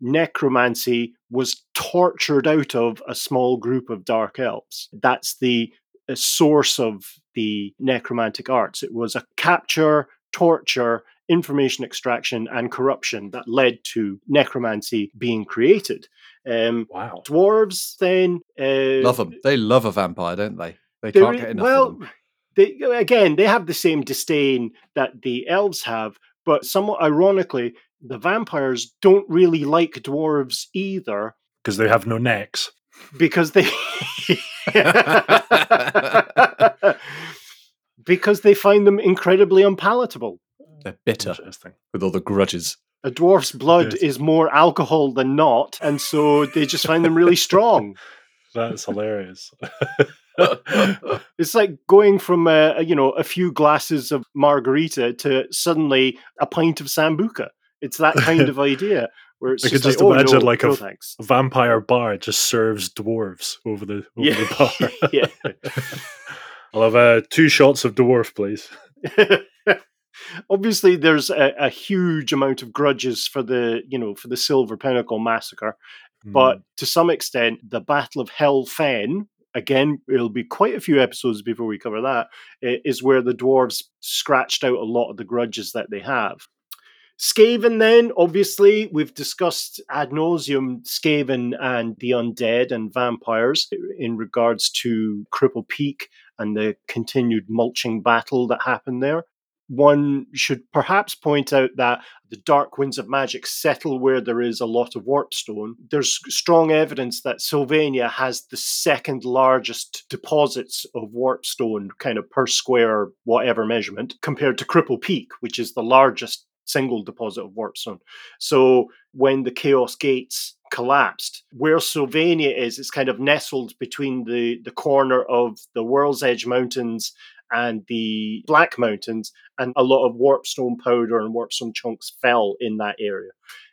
necromancy was tortured out of a small group of dark elves. That's the uh, source of the necromantic arts. It was a capture, torture, information extraction, and corruption that led to necromancy being created. Um, Wow. dwarves then uh, Love them. They love a vampire, don't they? They can't get enough well, of them. they again they have the same disdain that the elves have, but somewhat ironically, the vampires don't really like dwarves either Because they have no necks. because they (laughs) because they find them incredibly unpalatable. They're bitter Interesting. with all the grudges. A dwarf's blood Yes. is more alcohol than not, and so they just find them really strong. (laughs) That's hilarious. It's like going from uh, you know a few glasses of margarita to suddenly a pint of sambuca. It's that kind of idea where it's I could just, just like, oh, imagine no, like no a- thanks. Vampire bar just serves dwarves over the over Yeah, the bar. (laughs) yeah. (laughs) I'll have uh, two shots of dwarf, please. (laughs) Obviously, there's a, a huge amount of grudges for the you know for the Silver Pinnacle massacre, Hmm. but to some extent, the Battle of Hel Fenn. Again, it'll be quite a few episodes before we cover that, is where the dwarves scratched out a lot of the grudges that they have. Skaven, then, obviously, we've discussed ad nauseum Skaven and the undead and vampires in regards to Cripple Peak and the continued mulching battle that happened there. One should perhaps point out that the dark winds of magic settle where there is a lot of warpstone. There's strong evidence that Sylvania has the second largest deposits of warpstone, kind of per square whatever measurement, compared to Cripple Peak, which is the largest single deposit of warpstone. So when the Chaos Gates collapsed, where Sylvania is, it's kind of nestled between the, the corner of the World's Edge Mountains and the Black Mountains, and a lot of warpstone powder and warpstone chunks fell in that area.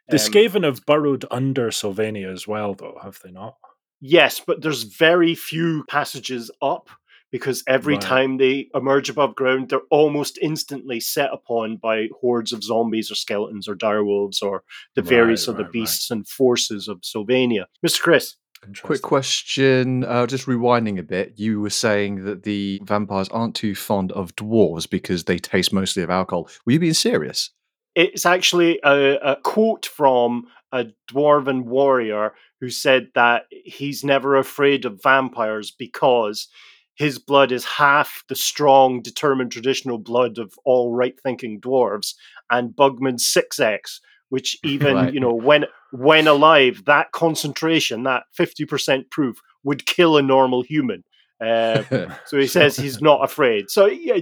the Um, Skaven have burrowed under Sylvania as well, though, have they not? Yes, but there's very few passages up because every Right. time they emerge above ground, they're almost instantly set upon by hordes of zombies or skeletons or direwolves or the Right, various other right, right. beasts and forces of Sylvania. Mr. Chris, Quick question, uh, just rewinding a bit. You were saying that the vampires aren't too fond of dwarves because they taste mostly of alcohol. Were you being serious? it's actually a, a quote from a dwarven warrior who said that he's never afraid of vampires because his blood is half the strong, determined traditional blood of all right thinking dwarves, and Bugman's 6x, which (laughs) even, Right. you know, when when alive, that concentration, that 50% proof, would kill a normal human. Uh, (laughs) so he says he's not afraid. So yeah,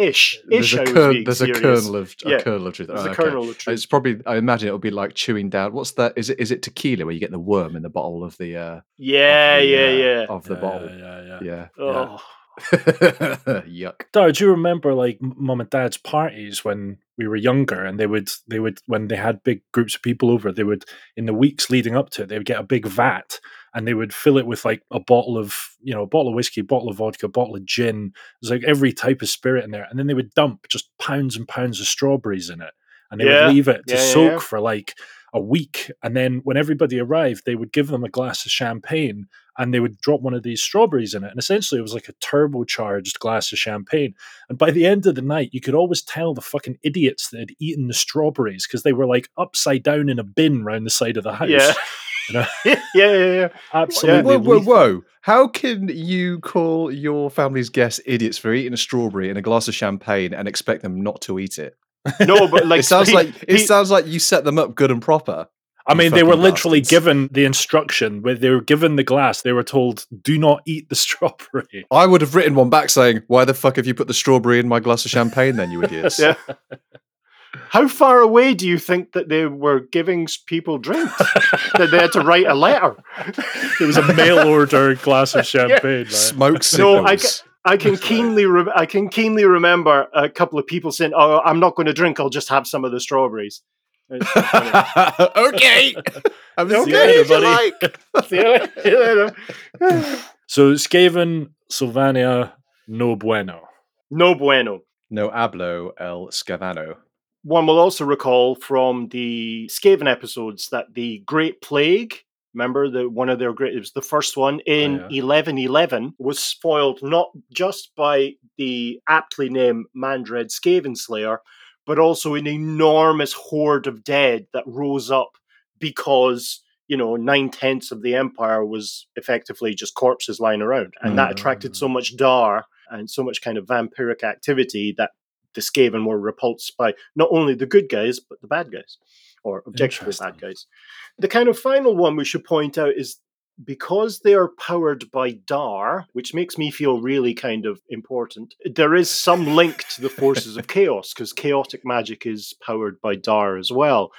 ish, ish. there's I a, was kern- there's a kernel of a Yeah, kernel of truth. There's Oh, a okay. kernel of truth. It's probably. I imagine it'll be like chewing down. What's that? Is it? Is it tequila where you get the worm in the bottle of the? Uh, Yeah, of the, yeah, uh, yeah. Of the Yeah, bottle. Yeah, yeah. Yeah. Oh, (laughs) Yuck. Dar, do you remember like m- mum and dad's parties when we were younger and they would they would when they had big groups of people over, they would in the weeks leading up to it, they would get a big vat and they would fill it with like a bottle of you know, a bottle of whiskey, bottle of vodka, bottle of gin. There's like every type of spirit in there. And then they would dump just pounds and pounds of strawberries in it. And they Yeah, would leave it to yeah, yeah, soak yeah. for like a week. And then when everybody arrived, they would give them a glass of champagne and they would drop one of these strawberries in it. And essentially, it was like a turbocharged glass of champagne. And by the end of the night, you could always tell the fucking idiots that had eaten the strawberries because they were like upside down in a bin round the side of the house. yeah. (laughs) You know? (laughs) yeah, yeah, yeah. Absolutely. Whoa, whoa, lethal. whoa! How can you call your family's guests idiots for eating a strawberry and a glass of champagne and expect them not to eat it? No, but like (laughs) it sounds he- like it he- sounds like you set them up good and proper. I mean, they were literally bastards. given the instruction where they were given the glass. They were told, "Do not eat the (laughs) strawberry." I would have written one back saying, "Why the fuck have you put the strawberry in my glass of champagne? Then you (laughs) idiots." Yeah. How far away do you think that they were giving people drinks? that they had to write a letter. It was a mail order glass of champagne. right? Smoke No, I signals. I can keenly, re- I can keenly remember a couple of people saying, "Oh, I'm not going to drink. I'll just have some of the strawberries." (laughs) Okay. (laughs) I'm Okay, okay, you like. (laughs) See you later. See you later. So Skaven, Sylvania, no bueno. no bueno. No hablo el scavano. One will also recall from the Skaven episodes that the Great Plague, remember the one of their great, it was the first one oh, in Oh, yeah. 1111, was spoiled not just by the aptly named Mandred Skaven Slayer, but also an enormous horde of dead that rose up because you know nine tenths of the empire was effectively just corpses lying around, and that attracted so mm. much Dhar and so much kind of vampiric activity that the Skaven were repulsed by not only the good guys but the bad guys, or objectively bad guys. The kind of final one we should point out is because they are powered by Dhar, which makes me feel really kind of important, there is some link to the forces of (laughs) chaos because chaotic magic is powered by Dhar as well.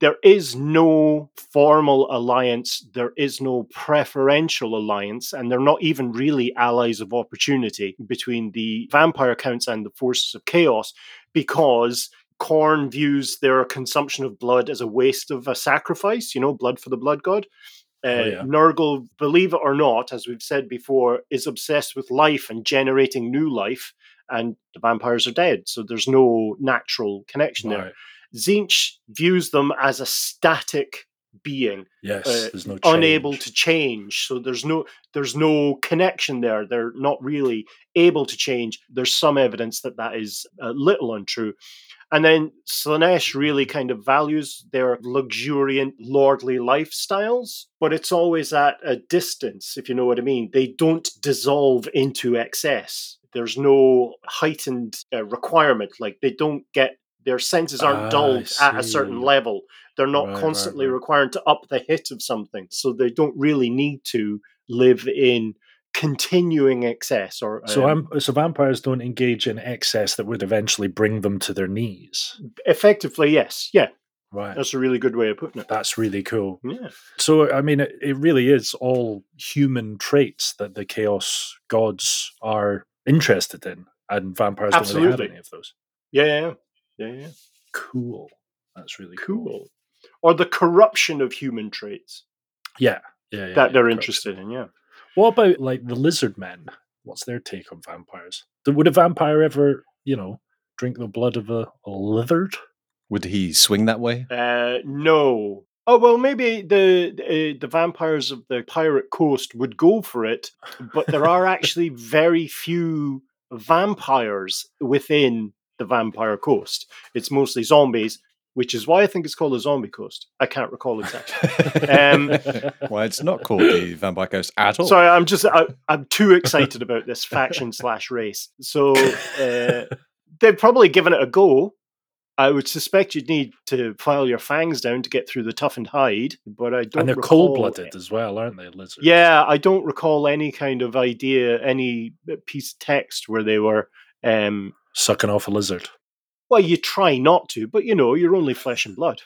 There is no formal alliance, there is no preferential alliance, and they're not even really allies of opportunity between the vampire counts and the forces of chaos because Khorne views their consumption of blood as a waste of a sacrifice, you know, blood for the blood god. Uh, Oh, yeah. Nurgle, believe it or not, as we've said before, is obsessed with life and generating new life, and the vampires are dead, so there's no natural connection there. Right. Tzeentch views them as a static being, Yes, uh, there's no unable to change. So there's no there's no connection there. They're not really able to change. There's some evidence that that is a little untrue. And then Slaanesh really kind of values their luxuriant, lordly lifestyles, but it's always at a distance, if you know what I mean. They don't dissolve into excess. There's no heightened uh, requirement. Like they don't get their senses aren't Ah, dulled at a certain level. They're not Right, right, constantly right. required to up the hit of something. So they don't really need to live in continuing excess or So, um, so vampires don't engage in excess that would eventually bring them to their knees. effectively yes yeah Right. that's a really good way of putting it That's really cool. yeah So, I mean, it, it really is all human traits that the chaos gods are interested in, and vampires don't really have any of those. yeah yeah yeah, yeah. Cool. That's really cool. cool or the corruption of human traits Yeah. Yeah. yeah that yeah, they're interested in yeah What about like the lizard men? what's their take on vampires? Would a vampire ever, you know, drink the blood of a, a lizard? Would he swing that way? Uh, no. Oh well, maybe the uh, the vampires of the pirate coast would go for it, but there are (laughs) actually very few vampires within the vampire coast. It's mostly zombies, which is why I think it's called the zombie coast. I can't recall exactly. Um, (laughs) well, it's not called the Vampire Coast at all. Sorry, I'm just I, I'm too excited about this faction slash race. So uh, they've probably given it a go. I would suspect you'd need to file your fangs down to get through the toughened hide, but I don't. and they're cold blooded as well, aren't they, lizards? Yeah, I don't recall any kind of idea, any piece of text where they were. Um, Sucking off a lizard. well, you try not to, but you know, you're only flesh and blood,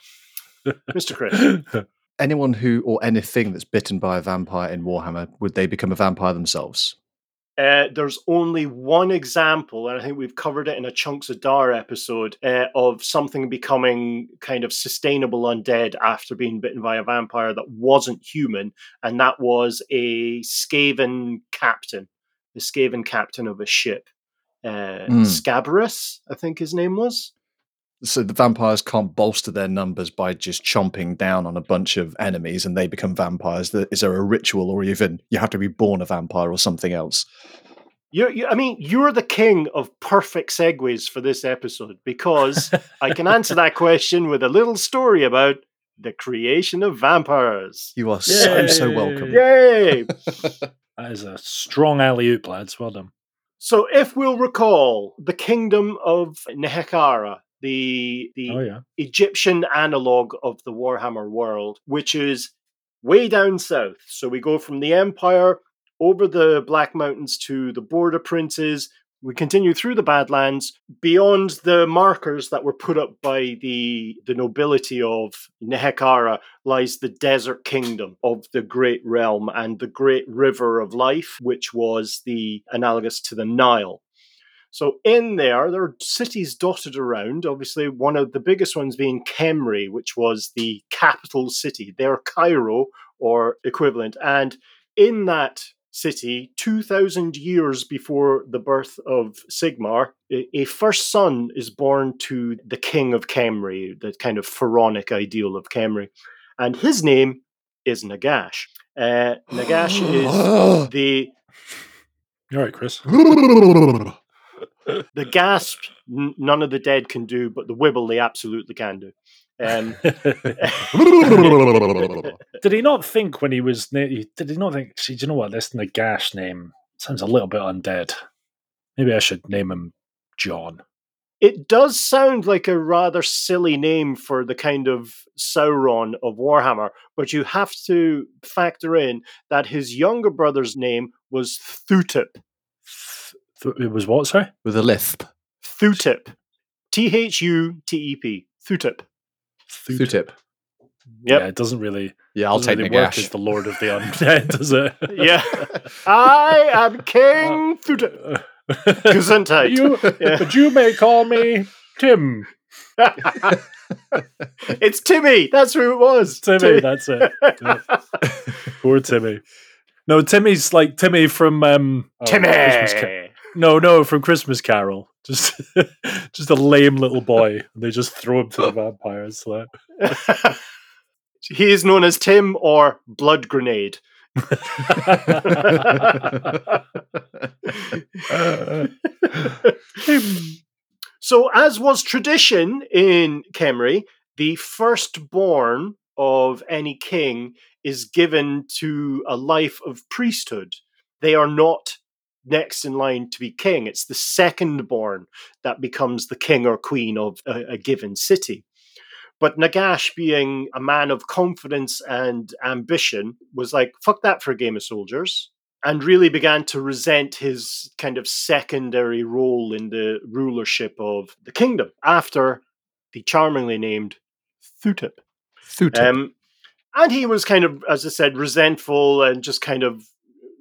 Mister Chris. (laughs) Anyone who or anything that's bitten by a vampire in Warhammer, would they become a vampire themselves? Uh, there's only one example, and I think we've covered it in a Chunks of Dar episode uh, of something becoming kind of sustainable undead after being bitten by a vampire that wasn't human, and that was a Skaven captain, the Skaven captain of a ship. Uh, Hmm. Scabarus, I think his name was. So the vampires can't bolster their numbers by just chomping down on a bunch of enemies and they become vampires. Is there a ritual or even you have to be born a vampire or something else? You're, you, I mean, you're the king of perfect segues for this episode because I can answer that question with a little story about the creation of vampires. You are so, so welcome. Yay! (laughs) That is a strong alley oop, lads. Well done. So, if we'll recall, the kingdom of Nehekhara, the the Oh, yeah. Egyptian analog of the Warhammer world, which is way down south. So we go from the Empire over the Black Mountains to the Border Princes. We continue through the Badlands beyond the markers that were put up by the, the nobility of Nehekhara lies the desert kingdom of the great realm and the great river of life, which was the analogous to the Nile. So in there, there are cities dotted around. Obviously, one of the biggest ones being Khemri, which was the capital city. They're Cairo or equivalent. And in that city, 2,000 years before the birth of Sigmar, a, first son is born to the king of Khemri, the kind of pharaonic ideal of Khemri. And his name is Nagash. Uh, Nagash (gasps) is (gasps) the You're Chris. (laughs) (laughs) the gasp n- none of the dead can do, but the wibble they absolutely can do. Um, (laughs) did he not think when he was? na- Did he not think? See, do you know what? This Nagash name sounds a little bit undead. Maybe I should name him John. it does sound like a rather silly name for the kind of Sauron of Warhammer, but you have to factor in that his younger brother's name was Thutep. Th- It was what? Sorry. With a lisp. Thutep. T H U T E P. Thutep. Thutep. Yep. Yeah, it doesn't really. Yeah, I'll doesn't take really work Nagash. as the Lord of the Undead, (laughs) does it? Yeah. I am King Thutep. Gesundheit. (laughs) you, Yeah. but you may call me Tim. (laughs) it's Timmy. That's who it was. Timmy, that's it. Yeah. Poor Timmy. No, Timmy's like Timmy from um, oh, Timmy. Christmas Ca- no, no, from Christmas Carol. Just, (laughs) just a lame little boy. And they just throw him to the (laughs) vampires. (laughs) Like. he is known as Tim or Blood Grenade. So, as was tradition in Khemri, the firstborn of any king is given to a life of priesthood. They are not next in line to be king. It's the second born that becomes the king or queen of a, a given city. But Nagash, being a man of confidence and ambition, was like, fuck that for a game of soldiers, and really began to resent his kind of secondary role in the rulership of the kingdom after the charmingly named Thutep. Thutep. Um, and he was kind of, as I said, resentful and just kind of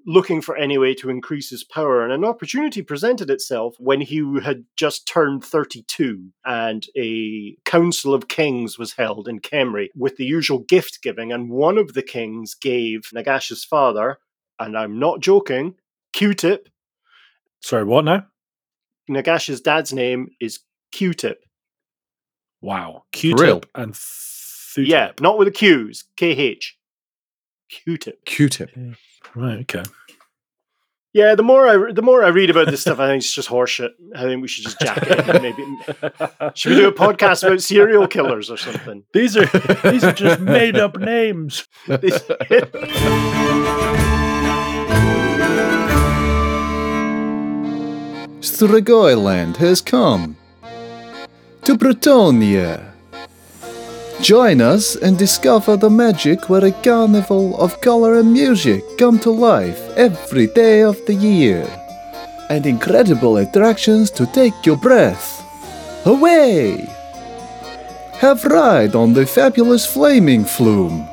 looking for any way to increase his power. And an opportunity presented itself when he had just turned 32 and a council of kings was held in Khemri with the usual gift giving. And one of the kings gave Nagash's father, and I'm not joking, Q tip, Sorry, what now? Nagash's dad's name is Q-Tip. Wow. Q-tip and Thutip. Yeah, not with the Q's. K-H. Q-Tip. Q-tip. Right, okay. Yeah, the more I the more I read about this stuff, I think it's just horseshit. I think we should just jack it. and Maybe (laughs) should we do a podcast about serial killers or something? These are these are just made up names. This- Strigoi has come to Bretonnia. Join us and discover the magic where a carnival of color and music come to life every day of the year. And incredible attractions to take your breath away. Have ride on the fabulous flaming flume.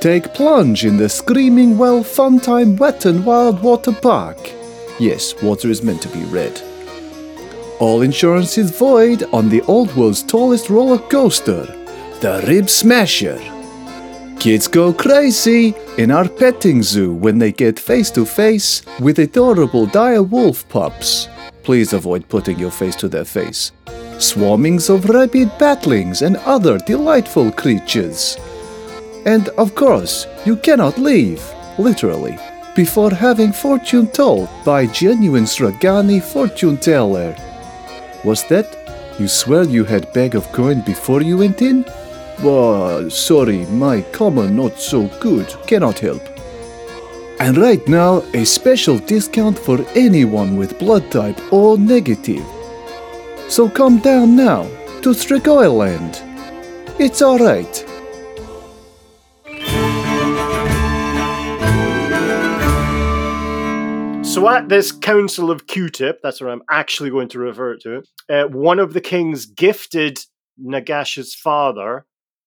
Take plunge in the screaming well fun time wet and wild water park. Yes, water is meant to be red. All insurance is void on the old world's tallest roller coaster, the Rib Smasher. Kids go crazy in our petting zoo when they get face to face with adorable dire wolf pups. Please avoid putting your face to their face. Swarmings of rabid batlings and other delightful creatures. And of course, you cannot leave, literally, before having fortune told by genuine Strigany fortune teller. Was that? You swear you had bag of coin before you went in? Oh, sorry, my common not so good, cannot help. And right now, a special discount for anyone with blood type O negative. So come down now to Strigoiland. It's alright. So at this council of Q-Tip, that's what I'm actually going to refer to. Uh, one of the kings gifted Nagash's father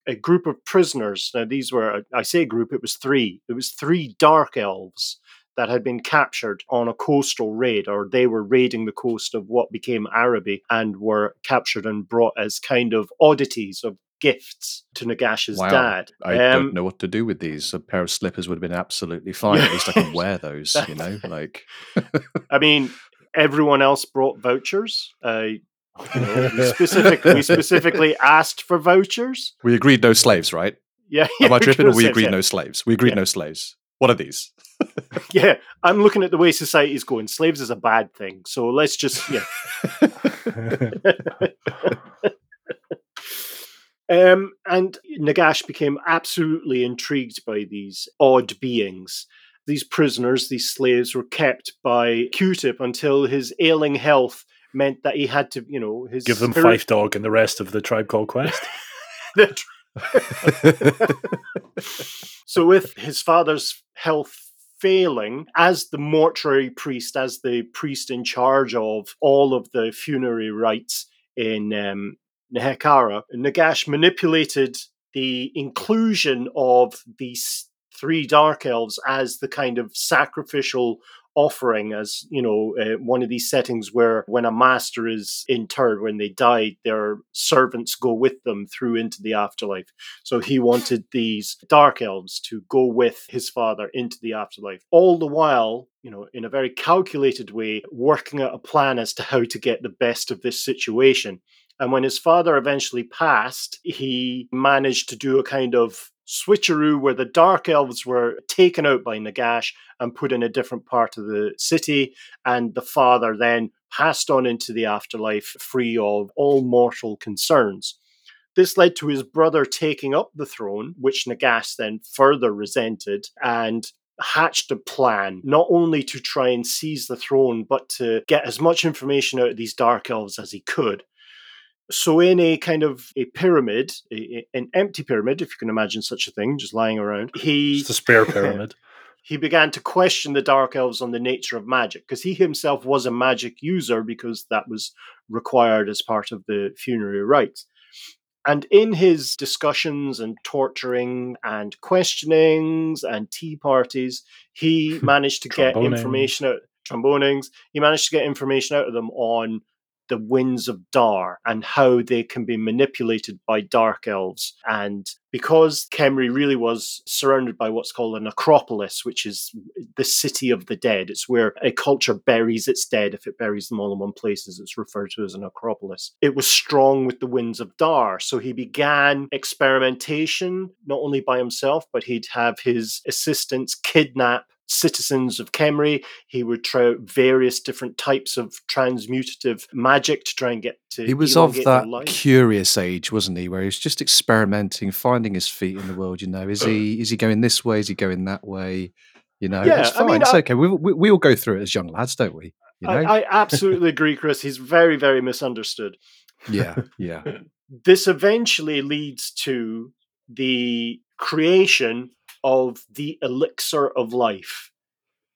a group of prisoners. Now these were, I say group, it was three. It was three dark elves that had been captured on a coastal raid, or they were raiding the coast of what became Araby and were captured and brought as kind of oddities of gifts to Nagash's Wow. dad. I Um, don't know what to do with these. A pair of slippers would have been absolutely (laughs) fine. At least I can wear those, you (laughs) know? Like, I mean, everyone else brought vouchers. Uh, you know, we, specific, we (laughs) specifically asked for vouchers. we agreed no slaves, right? Yeah, Am I we tripping or we agreed yeah. no slaves? We agreed Yeah. no slaves. What are these? (laughs) Yeah, I'm looking at the way society's going. Slaves is a bad thing, so let's just yeah. (laughs) Um, and Nagash became absolutely intrigued by these odd beings. These prisoners, these slaves, were kept by Q-Tip until his ailing health meant that he had to, you know, his Give them spirit- Phife Dawg and the rest of the Tribe Called Quest. (laughs) (laughs) so with his father's health failing as the mortuary priest as the priest in charge of all of the funerary rites in um, Nehekhara, Nagash manipulated the inclusion of these three dark elves as the kind of sacrificial offering as you know uh, one of these settings where when a master is interred when they die their servants go with them through into the afterlife. So he wanted these dark elves to go with his father into the afterlife. All the while you know in a very calculated way working out a plan as to how to get the best of this situation. And when his father eventually passed, he managed to do a kind of switcheroo where the dark elves were taken out by Nagash and put in a different part of the city. And the father then passed on into the afterlife free of all mortal concerns. This led to his brother taking up the throne, which Nagash then further resented and hatched a plan not only to try and seize the throne, but to get as much information out of these dark elves as he could. So, in a kind of a pyramid, a, a- an empty pyramid, if you can imagine such a thing, just lying around, he It's the spare (laughs) pyramid. he began to question the dark elves on the nature of magic because he himself was a magic user because that was required as part of the funerary rites. And in his discussions and torturing and questionings and tea parties, he (laughs) managed to get information out trombonings. He managed to get information out of them on the winds of Dhar and how they can be manipulated by dark elves. And because Khemri really was surrounded by what's called an acropolis, which is the city of the dead, it's where a culture buries its dead. If it buries them all in one place, as it's referred to as an acropolis. It was strong with the winds of Dhar. So he began experimentation, not only by himself, but he'd have his assistants kidnap citizens of Khemri. He would try out various different types of transmutative magic to try and get to. He was of that curious age, wasn't he? Where he was just experimenting, finding his feet in the world. You know, is he uh. is he going this way? Is he going that way? You know, Yeah, it's I fine. mean, it's I- okay. We, we we all go through it as young lads, don't we? You know? I, I absolutely agree, Chris. He's very, very misunderstood. yeah, yeah. (laughs) This eventually leads to the creation of the elixir of life.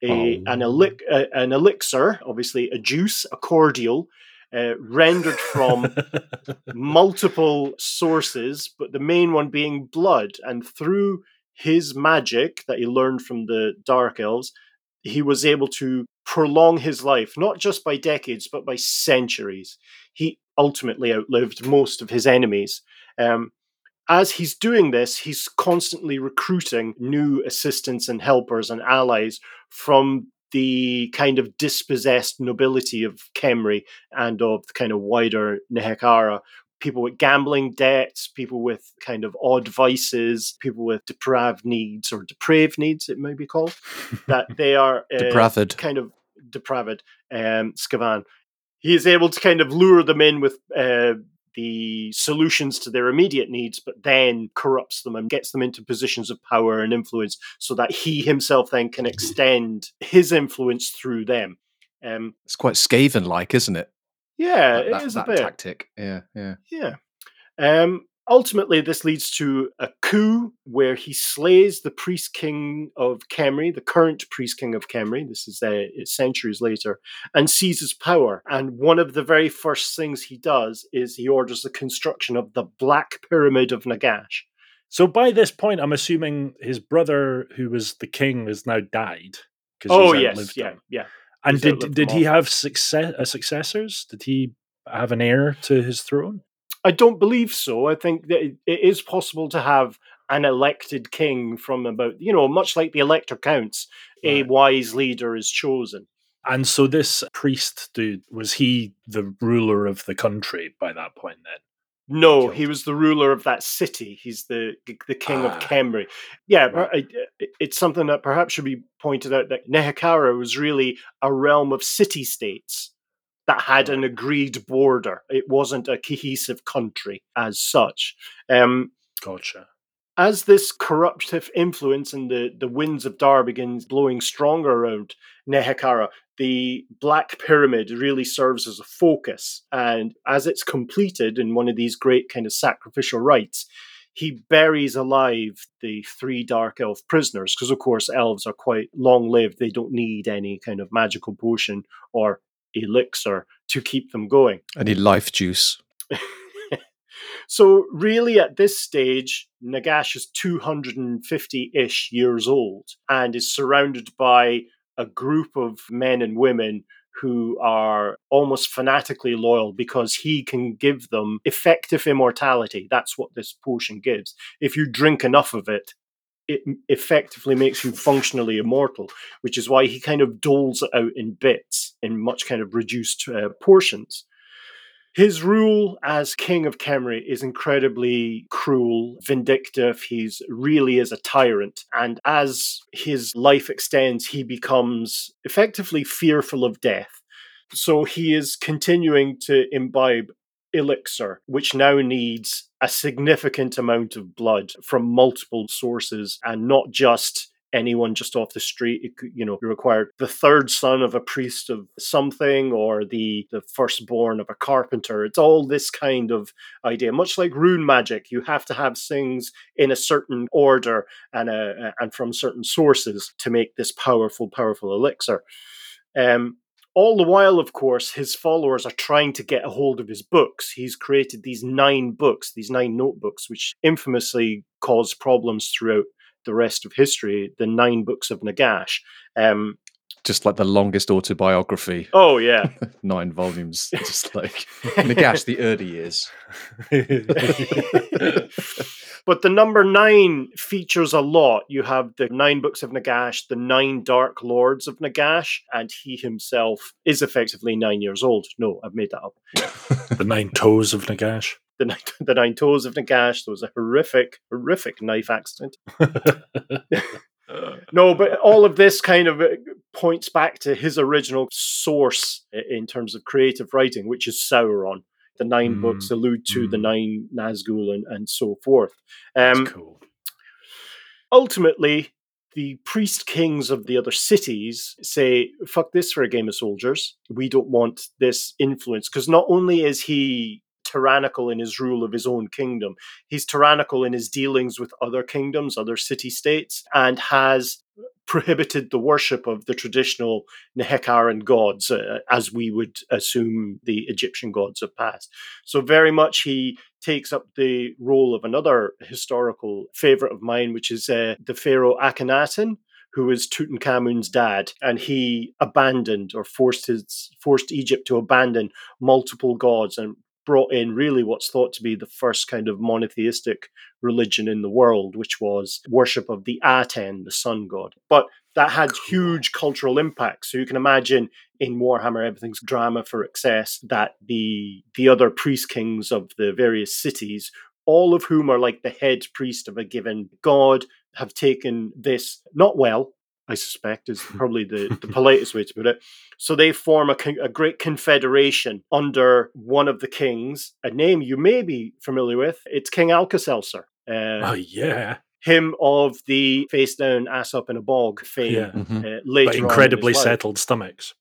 A, an, Oh. elic- uh, an elixir, obviously a juice, a cordial, uh, rendered from (laughs) multiple sources, but the main one being blood. And through his magic that he learned from the Dark Elves, he was able to prolong his life, not just by decades, but by centuries. He ultimately outlived most of his enemies. Um, as he's doing this, he's constantly recruiting new assistants and helpers and allies from the kind of dispossessed nobility of Khemri and of the kind of wider Nehekhara. People with gambling debts, people with kind of odd vices, people with depraved needs or depraved needs, it may be called, (laughs) that they are uh, Depraved. kind of depraved, um, Skaven. He is able to kind of lure them in with uh, the solutions to their immediate needs, but then corrupts them and gets them into positions of power and influence so that he himself then can extend his influence through them. Um, It's quite Skaven like, isn't it? yeah, that, it that- is that a bit. tactic. Yeah, yeah. Yeah. Um, ultimately, this leads to a coup where he slays the priest king of Khemri, the current priest king of Khemri. This is uh, centuries later, and seizes power. And one of the very first things he does is he orders the construction of the Black Pyramid of Nagash. so by this point, I'm assuming his brother, who was the king, has now died. Oh he's yes, yeah, him. yeah. And He's did did he all. have success uh, successors? Did he have an heir to his throne? I don't believe so. I think that it, it is possible to have an elected king from about you know much like the elector counts, a wise leader is chosen. And so this priest dude was he the ruler of the country by that point? Then No, he was the ruler of that city. He's the the king Ah. of Khemri. Yeah, Right. It's something that perhaps should be pointed out that Nehekhara was really a realm of city states that had an agreed border. It wasn't a cohesive country as such. Um, gotcha. as this corruptive influence and the, the winds of Dhar begins blowing stronger around Nehekhara, the Black Pyramid really serves as a focus. And as it's completed in one of these great kind of sacrificial rites, he buries alive the three dark elf prisoners, because of course elves are quite long lived. They don't need any kind of magical potion or elixir to keep them going. Any life juice. (laughs) So, really, at this stage, Nagash is 250 ish years old and is surrounded by a group of men and women who are almost fanatically loyal because he can give them effective immortality. That's what this potion gives. If you drink enough of it, it effectively makes you functionally immortal, which is why he kind of doles it out in bits in much kind of reduced uh, portions. His rule as king of Khemri is incredibly cruel, vindictive. He's really is a tyrant. And as his life extends, he becomes effectively fearful of death. So he is continuing to imbibe elixir, which now needs a significant amount of blood from multiple sources and not just anyone just off the street. It you know required the third son of a priest of something or the the firstborn of a carpenter. It's all this kind of idea much like rune magic. You have to have things in a certain order and uh, and from certain sources to make this powerful powerful elixir. Um all the while, of course, his followers are trying to get a hold of his books. He's created these nine books, these nine notebooks, which infamously caused problems throughout the rest of history. The nine books of Nagash. Um, just like the longest autobiography, Oh yeah. (laughs) nine volumes. (laughs) Just like Nagash, the early years. (laughs) but the number nine features a lot. You have the nine books of Nagash, the nine dark lords of Nagash, and he himself is effectively nine years old. No, I've made that up. (laughs) the nine toes of Nagash. The nine, (laughs) the nine toes of Nagash. There was a horrific, horrific knife accident. (laughs) no, but all of this kind of uh, points back to his original source in terms of creative writing, which is Sauron. The nine Mm, books allude to the mm. nine Nazgul and, and so forth. Um, cool. ultimately, the priest kings of the other cities say, fuck this for a game of soldiers. We don't want this influence. Because not only is he tyrannical in his rule of his own kingdom, he's tyrannical in his dealings with other kingdoms, other city states, and has prohibited the worship of the traditional Nehekharan gods, uh, as we would assume the Egyptian gods have passed. So, very much he takes up the role of another historical favorite of mine, which is uh, the pharaoh Akhenaten, who is Tutankhamun's dad, and he abandoned or forced his forced Egypt to abandon multiple gods and brought in really what's thought to be the first kind of monotheistic religion in the world, which was worship of the Aten, the sun god. But that had huge cultural impact. So you can imagine in Warhammer Everything's drama for excess that the the other priest kings of the various cities, all of whom are like the head priest of a given god, have taken this not well. I suspect is (laughs) probably the, the politest way to put it. So they form a, con- a great confederation under one of the kings, a name you may be familiar with. It's King Alka-Seltzer. Uh, oh yeah, him of the face down, ass up in a bog fame. yeah. Mhm. Uh, later But on in incredibly settled stomachs.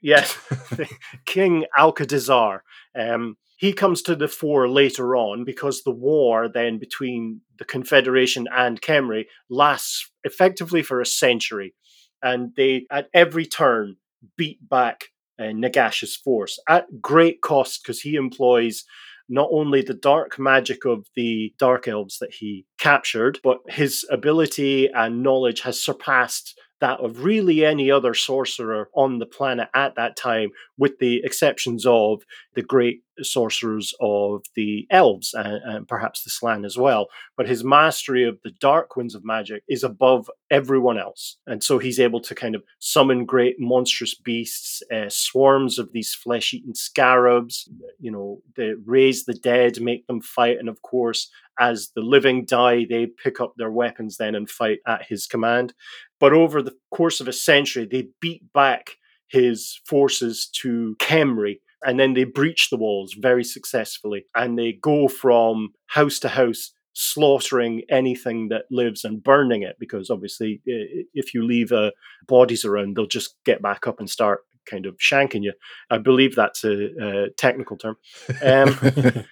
Yes, (laughs) King Alcadizzar. Um, he comes to the fore later on because the war then between the Confederation and Khemri lasts effectively for a century, and they at every turn beat back uh, Nagash's force at great cost because he employs not only the dark magic of the dark elves that he captured, but his ability and knowledge has surpassed that of really any other sorcerer on the planet at that time, with the exceptions of the great sorcerers of the elves and, and perhaps the Slann as well. But his mastery of the dark winds of magic is above everyone else. And so he's able to kind of summon great monstrous beasts, uh, swarms of these flesh eating scarabs, you know, they raise the dead, make them fight. And of course, as the living die, they pick up their weapons then and fight at his command. But over the course of a century, they beat back his forces to Khemri and then they breach the walls very successfully. And they go from house to house slaughtering anything that lives and burning it because obviously if you leave uh, bodies around they'll just get back up and start kind of shanking you. I believe that's a, a technical term. Um, (laughs)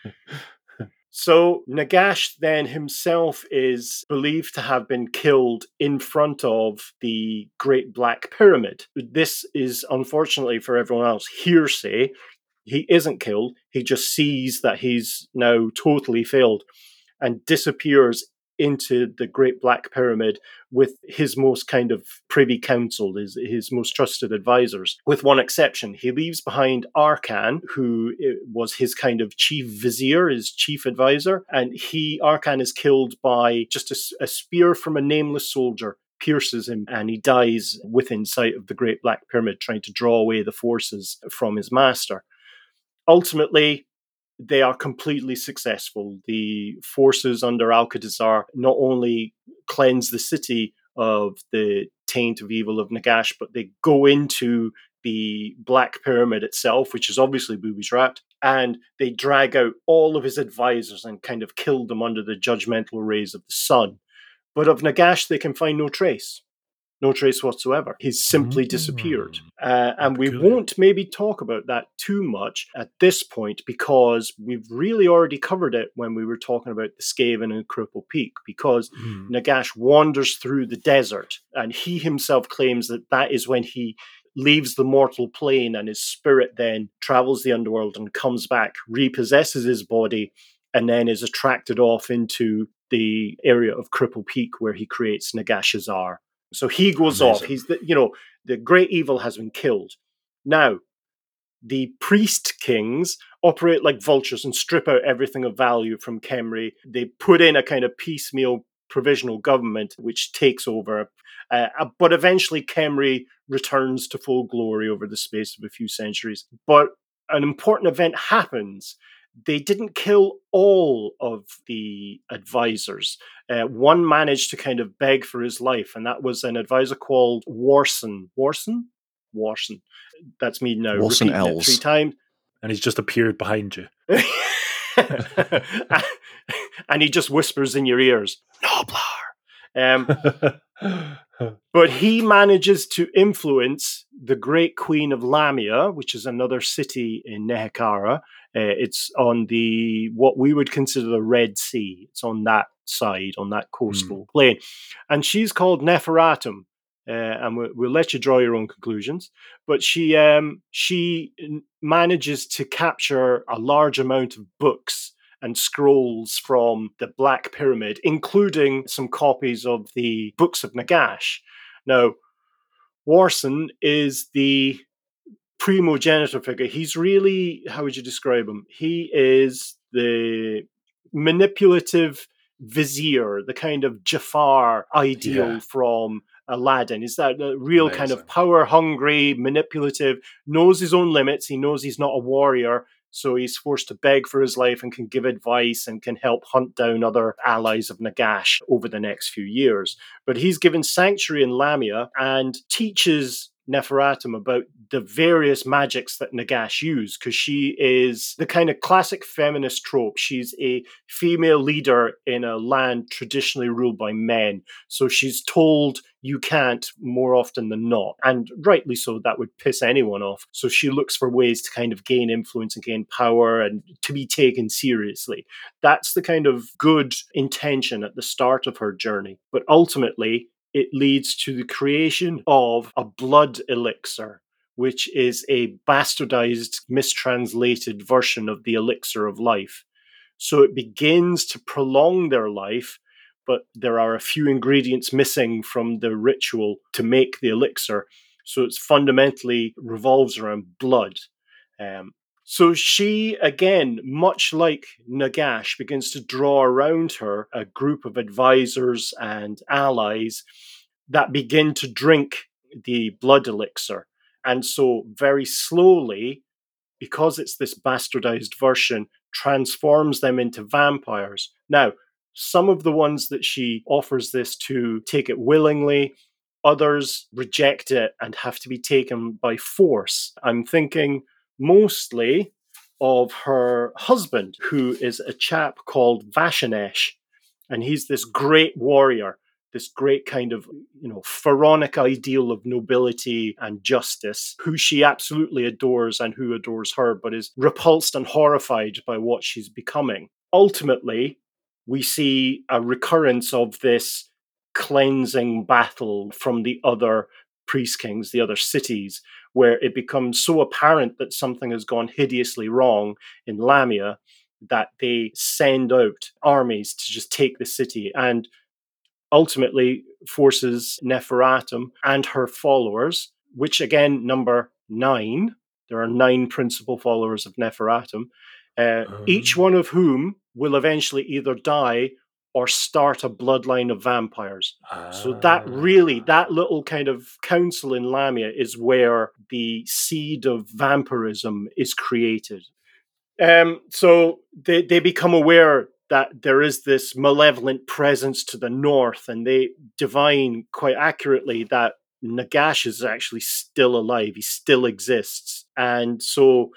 so Nagash then himself is believed to have been killed in front of the Great Black Pyramid. This is unfortunately for everyone else hearsay. He isn't killed. He just sees that he's now totally failed and disappears into the Great Black Pyramid with his most kind of privy council, his, his most trusted advisors, with one exception. He leaves behind Arkhan, who uh, was his kind of chief vizier, his chief advisor, and he, Arkhan, is killed by just a spear from a nameless soldier. Pierces him and he dies within sight of the Great Black Pyramid, trying to draw away the forces from his master. Ultimately, they are completely successful. The forces under Alcadizzar not only cleanse the city of the taint of evil of Nagash, but they go into the Black Pyramid itself, which is obviously booby trapped, and they drag out all of his advisors and kind of kill them under the judgmental rays of the sun. But of Nagash, they can find no trace. No trace whatsoever. He's simply disappeared. Uh, and we Peculiar. won't maybe talk about that too much at this point because we've really already covered it when we were talking about the Skaven and Cripple Peak. Because Hmm. Nagash wanders through the desert, and he himself claims that that is when he leaves the mortal plane and his spirit then travels the underworld and comes back, repossesses his body, and then is attracted off into the area of Cripple Peak where he creates Nagashizzar. So he goes off. He's the you know the great evil has been killed. Now, the priest kings operate like vultures and strip out everything of value from Khemri. They put in a kind of piecemeal provisional government which takes over. Uh, uh, but eventually, Khemri returns to full glory over the space of a few centuries. But an important event happens. They didn't kill all of the advisors. Uh, one managed to kind of beg for his life, and that was an advisor called W'soran. W'soran? W'soran. That's me now. W'soran repeating it Three times. And he's just appeared behind you. (laughs) and he just whispers in your ears, Noblar. Um, (laughs) but he manages to influence the great queen of Lahmia, which is another city in Nehekhara. Uh, it's on the what we would consider the Red Sea. It's on that side, on that coastal plain, and she's called Neferatum. Uh, and we'll, we'll let you draw your own conclusions. But she um, she manages to capture a large amount of books and scrolls from the Black Pyramid, including some copies of the books of Nagash. Now, W'soran is the primogenitor figure. He's really, how would you describe him? He is the manipulative vizier, the kind of Jafar ideal Yeah. from Aladdin. Is that a real kind of power hungry, manipulative, knows his own limits. He knows he's not a warrior. So he's forced to beg for his life and can give advice and can help hunt down other allies of Nagash over the next few years. But he's given sanctuary in Lahmia and teaches Neferatum about the various magics that Nagash used because she is the kind of classic feminist trope. She's a female leader in a land traditionally ruled by men. So she's told you can't more often than not. And rightly so, that would piss anyone off. So she looks for ways to kind of gain influence and gain power and to be taken seriously. That's the kind of good intention at the start of her journey. But ultimately, it leads to the creation of a blood elixir, which is a bastardized, mistranslated version of the elixir of life. So it begins to prolong their life, but there are a few ingredients missing from the ritual to make the elixir. So it's fundamentally revolves around blood. Um, so she, again, much like Nagash, begins to draw around her a group of advisors and allies that begin to drink the blood elixir. And so, very slowly, because it's this bastardized version, transforms them into vampires. Now, some of the ones that she offers this to take it willingly, others reject it and have to be taken by force. I'm thinking mostly of her husband, who is a chap called Vashanesh. And he's this great warrior, this great kind of, you know, pharaonic ideal of nobility and justice, who she absolutely adores and who adores her, but is repulsed and horrified by what she's becoming. Ultimately, we see a recurrence of this cleansing battle from the other priest kings, the other cities, where it becomes so apparent that something has gone hideously wrong in Lahmia that they send out armies to just take the city and ultimately forces Neferatum and her followers, which again number nine. There are nine principal followers of Neferatum, uh, each one of whom will eventually either die or start a bloodline of vampires. So that really, Ah. that little kind of council in Lahmia is where the seed of vampirism is created. Um, so they, they become aware that there is this malevolent presence to the north, and they divine quite accurately that Nagash is actually still alive. He still exists. And so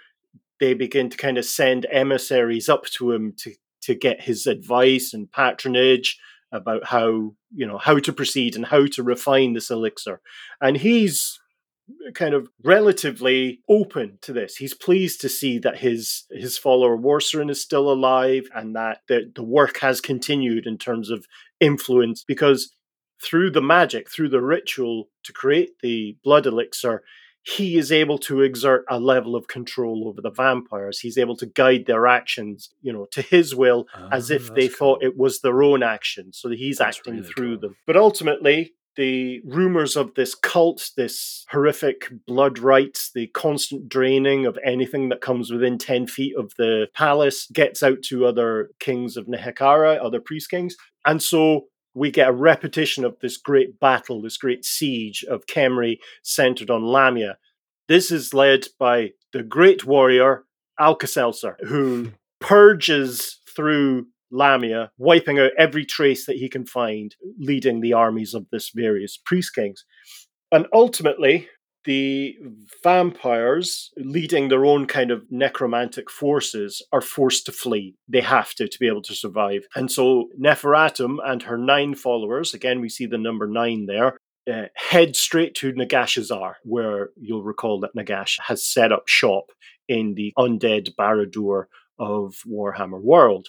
they begin to kind of send emissaries up to him to, to get his advice and patronage about how you know how to proceed and how to refine this elixir. And he's kind of relatively open to this. He's pleased to see that his his follower W'soran is still alive and that the, the work has continued in terms of influence because through the magic through the ritual to create the blood elixir he is able to exert a level of control over the vampires he's able to guide their actions you know to his will as Ah, if they that's thought it was their own action. So that he's That's acting really through cool. them. But ultimately, the rumors of this cult, this horrific blood rites, the constant draining of anything that comes within 10 feet of the palace gets out to other kings of Nehekhara, other priest kings. And so we get a repetition of this great battle, this great siege of Khemri centered on Lahmia. This is led by the great warrior Alka-Seltzer, who purges through Lahmia, wiping out every trace that he can find, leading the armies of this various priest kings. And ultimately, the vampires, leading their own kind of necromantic forces, are forced to flee. They have to to be able to survive. And so Neferatum and her nine followers, again, we see the number nine there, uh, head straight to Nagashizzar, where you'll recall that Nagash has set up shop in the undead Barad-dûr of Warhammer World.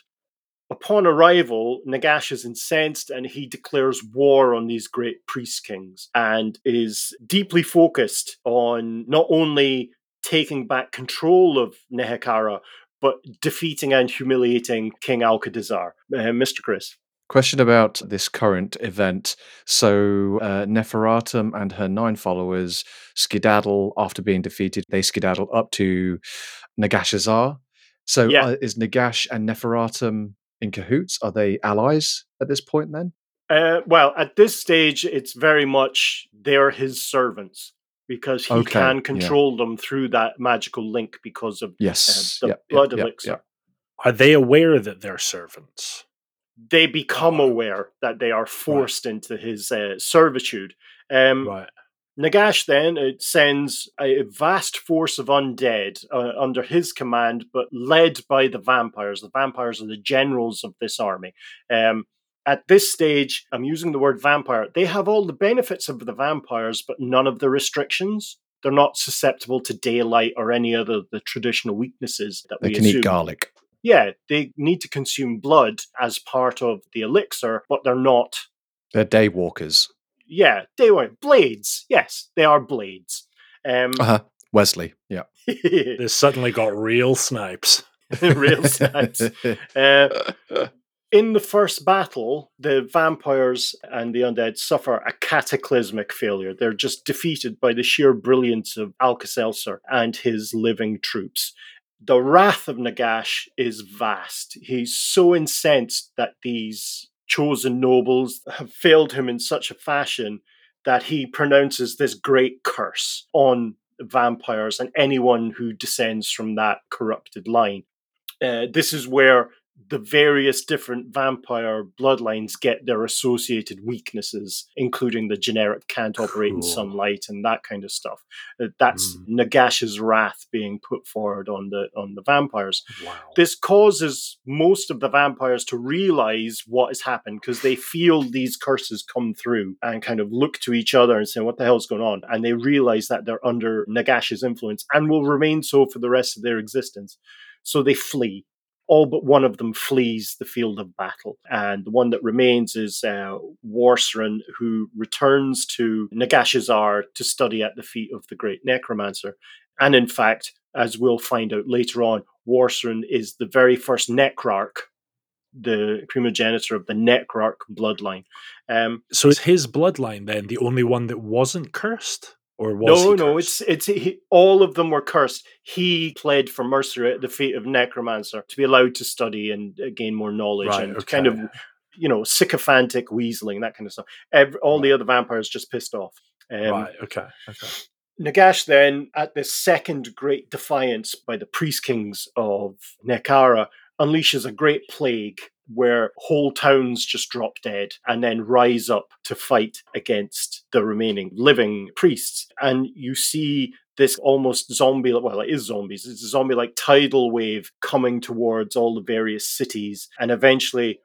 Upon arrival, Nagash is incensed and he declares war on these great priest kings and is deeply focused on not only taking back control of Nehekhara, but defeating and humiliating King Alcadizzar. Uh, Mr. Chris. Question about this current event. So, uh, Neferatum and her nine followers skedaddle after being defeated. They skedaddle up to Nagashizzar. So, Yeah. uh, is Nagash and Neferatum in cahoots? Are they allies at this point then? Uh, well, at this stage, it's very much they're his servants because he Okay, can yeah. control them through that magical link because of Yes. uh, the Yep, yep, blood yep, elixir. yep. Are they aware that they're servants? They become aware that they are forced into his uh, servitude. Um, Right. Nagash then uh, sends a vast force of undead uh, under his command, but led by the vampires. The vampires are the generals of this army. Um, at this stage, I'm using the word vampire. They have all the benefits of the vampires, but none of the restrictions. They're not susceptible to daylight or any other the traditional weaknesses that They we can assume. eat garlic. Yeah, they need to consume blood as part of the elixir, but they're not They're day walkers. Yeah, they were blades. Yes, they are blades. Um, Uh-huh. Wesley. Yeah. (laughs) They suddenly got real snipes. (laughs) real sense. Uh, in the first battle, the vampires and the undead suffer a cataclysmic failure. They're just defeated by the sheer brilliance of Alka-Seltzer and his living troops. The wrath of Nagash is vast. He's so incensed that these chosen nobles have failed him in such a fashion that he pronounces this great curse on vampires and anyone who descends from that corrupted line. Uh, this is where the various different vampire bloodlines get their associated weaknesses, including the generic can't operate in sunlight and that kind of stuff. Uh, that's Nagash's wrath being put forward on the on the vampires. Wow. This causes most of the vampires to realize what has happened because they feel these curses come through and kind of look to each other and say, What the hell's going on? And they realize that they're under Nagash's influence and will remain so for the rest of their existence. So they flee. All but one of them flees the field of battle. And the one that remains is uh, who returns to Nagashizzar to study at the feet of the great necromancer. And in fact, as we'll find out later on, W'soran is the very first necrarch, the primogenitor of the necrarch bloodline. Um, So is his bloodline then the only one that wasn't cursed? Or was no, no, it's it's he, all of them were cursed. He pled for mercy at the feet of necromancer to be allowed to study and uh, gain more knowledge Right, and kind of you know sycophantic weaseling that kind of stuff. Every, all the other vampires just pissed off. Um, right, okay, okay. Nagash then, at this second great defiance by the priest kings of Nehekhara, unleashes a great plague where whole towns just drop dead and then rise up to fight against the remaining living priests. And you see this almost zombie, well, it is zombies, it's a zombie like tidal wave coming towards all the various cities. And eventually,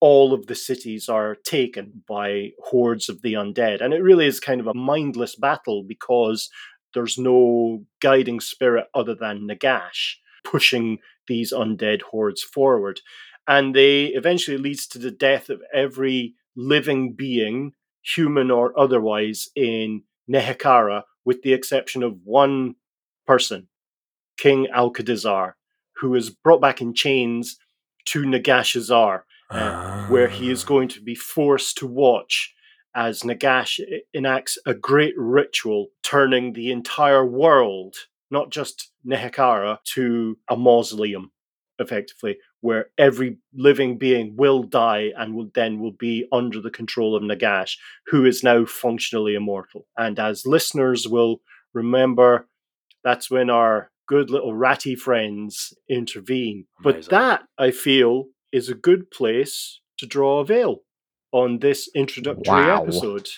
all of the cities are taken by hordes of the undead. And it really is kind of a mindless battle because there's no guiding spirit other than Nagash pushing these undead hordes forward. And they eventually leads to the death of every living being, human or otherwise, in Nehekhara, with the exception of one person, King Alcadizzar, who is brought back in chains to Nagashizzar uh, where he is Ah. going to be forced to watch as Nagash enacts a great ritual, turning the entire world, not just Nehekhara, to a mausoleum, effectively, where every living being will die and will then will be under the control of Nagash, who is now functionally immortal. And as listeners will remember, that's when our good little ratty friends intervene. But that, I feel, is a good place to draw a veil on this introductory Wow. episode.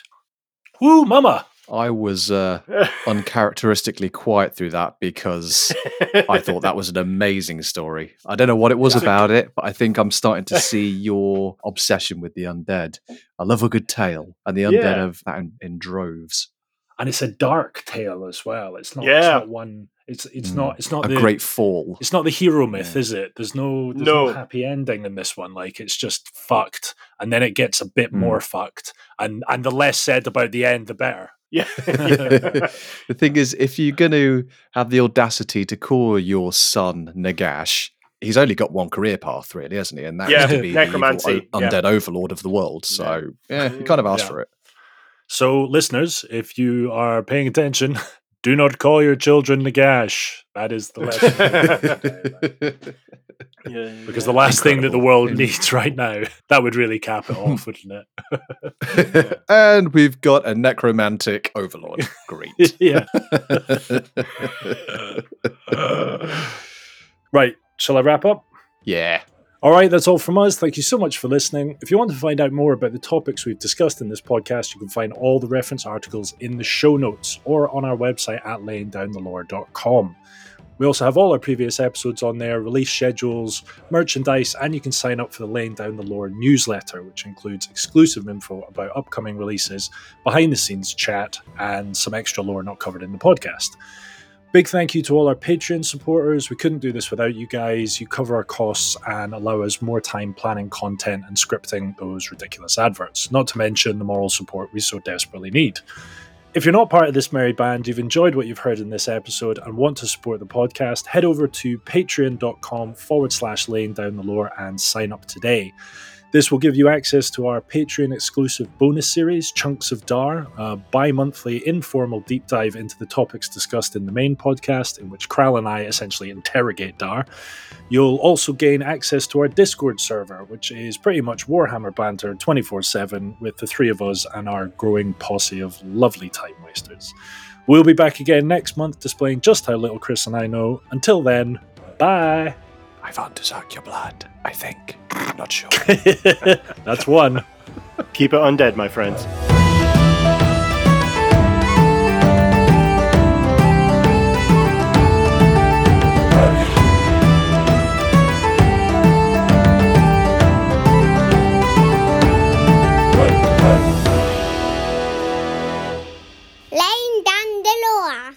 Woo, mama! I was uh, (laughs) uncharacteristically quiet through that because I thought that was an amazing story. I don't know what it was It's about it, but I think I'm starting to see your obsession with the undead. I love a good tale, and the undead Yeah. have that in, in droves. And it's a dark tale as well. It's not. It's not one. It's it's Mm. not. It's not A the great fall. It's not the hero myth, Yeah. is it? There's no there's no. No. happy ending in this one. Like it's just fucked, and then it gets a bit Mm. more fucked, and and the less said about the end, the better. (laughs) (laughs) yeah. the thing is, if you're going to have the audacity to call your son Nagash, he's only got one career path, really, hasn't he? And that's Yeah, to be the necromancy, yeah. undead overlord of the world. So, yeah, you (laughs) kind of asked Yeah. for it. So, listeners, if you are paying attention, do not call your children Nagash. That is the lesson. (laughs) Yeah, because the yeah. last thing that the world In- needs right now, (laughs) that would really cap it off, wouldn't it? (laughs) and we've got a necromantic overlord. Great. yeah. right. Shall I wrap up? yeah. All right, that's all from us. Thank you so much for listening. If you want to find out more about the topics we've discussed in this podcast, you can find all the reference articles in the show notes or on our website at layingdownthelore.com. We also have all our previous episodes on there, release schedules, merchandise, and you can sign up for the Laying Down the Lore newsletter, which includes exclusive info about upcoming releases, behind the scenes chat, and some extra lore not covered in the podcast. Big thank you to all our Patreon supporters. We couldn't do this without you guys. You cover our costs and allow us more time planning content and scripting those ridiculous adverts, not to mention the moral support we so desperately need. If you're not part of this merry band, you've enjoyed what you've heard in this episode and want to support the podcast, head over to patreon.com forward slash laying down the lore and sign up today. This will give you access to our Patreon exclusive bonus series, Chunks of Dhar, a bi monthly informal deep dive into the topics discussed in the main podcast, in which Kral and I essentially interrogate Dhar. You'll also gain access to our Discord server, which is pretty much Warhammer banter 24 7 with the three of us and our growing posse of lovely time wasters. We'll be back again next month displaying just how little Chris and I know. Until then, bye. I want to suck your blood, I think. Not sure. (laughs) That's one. Keep it undead, my friends. Laying down the lore.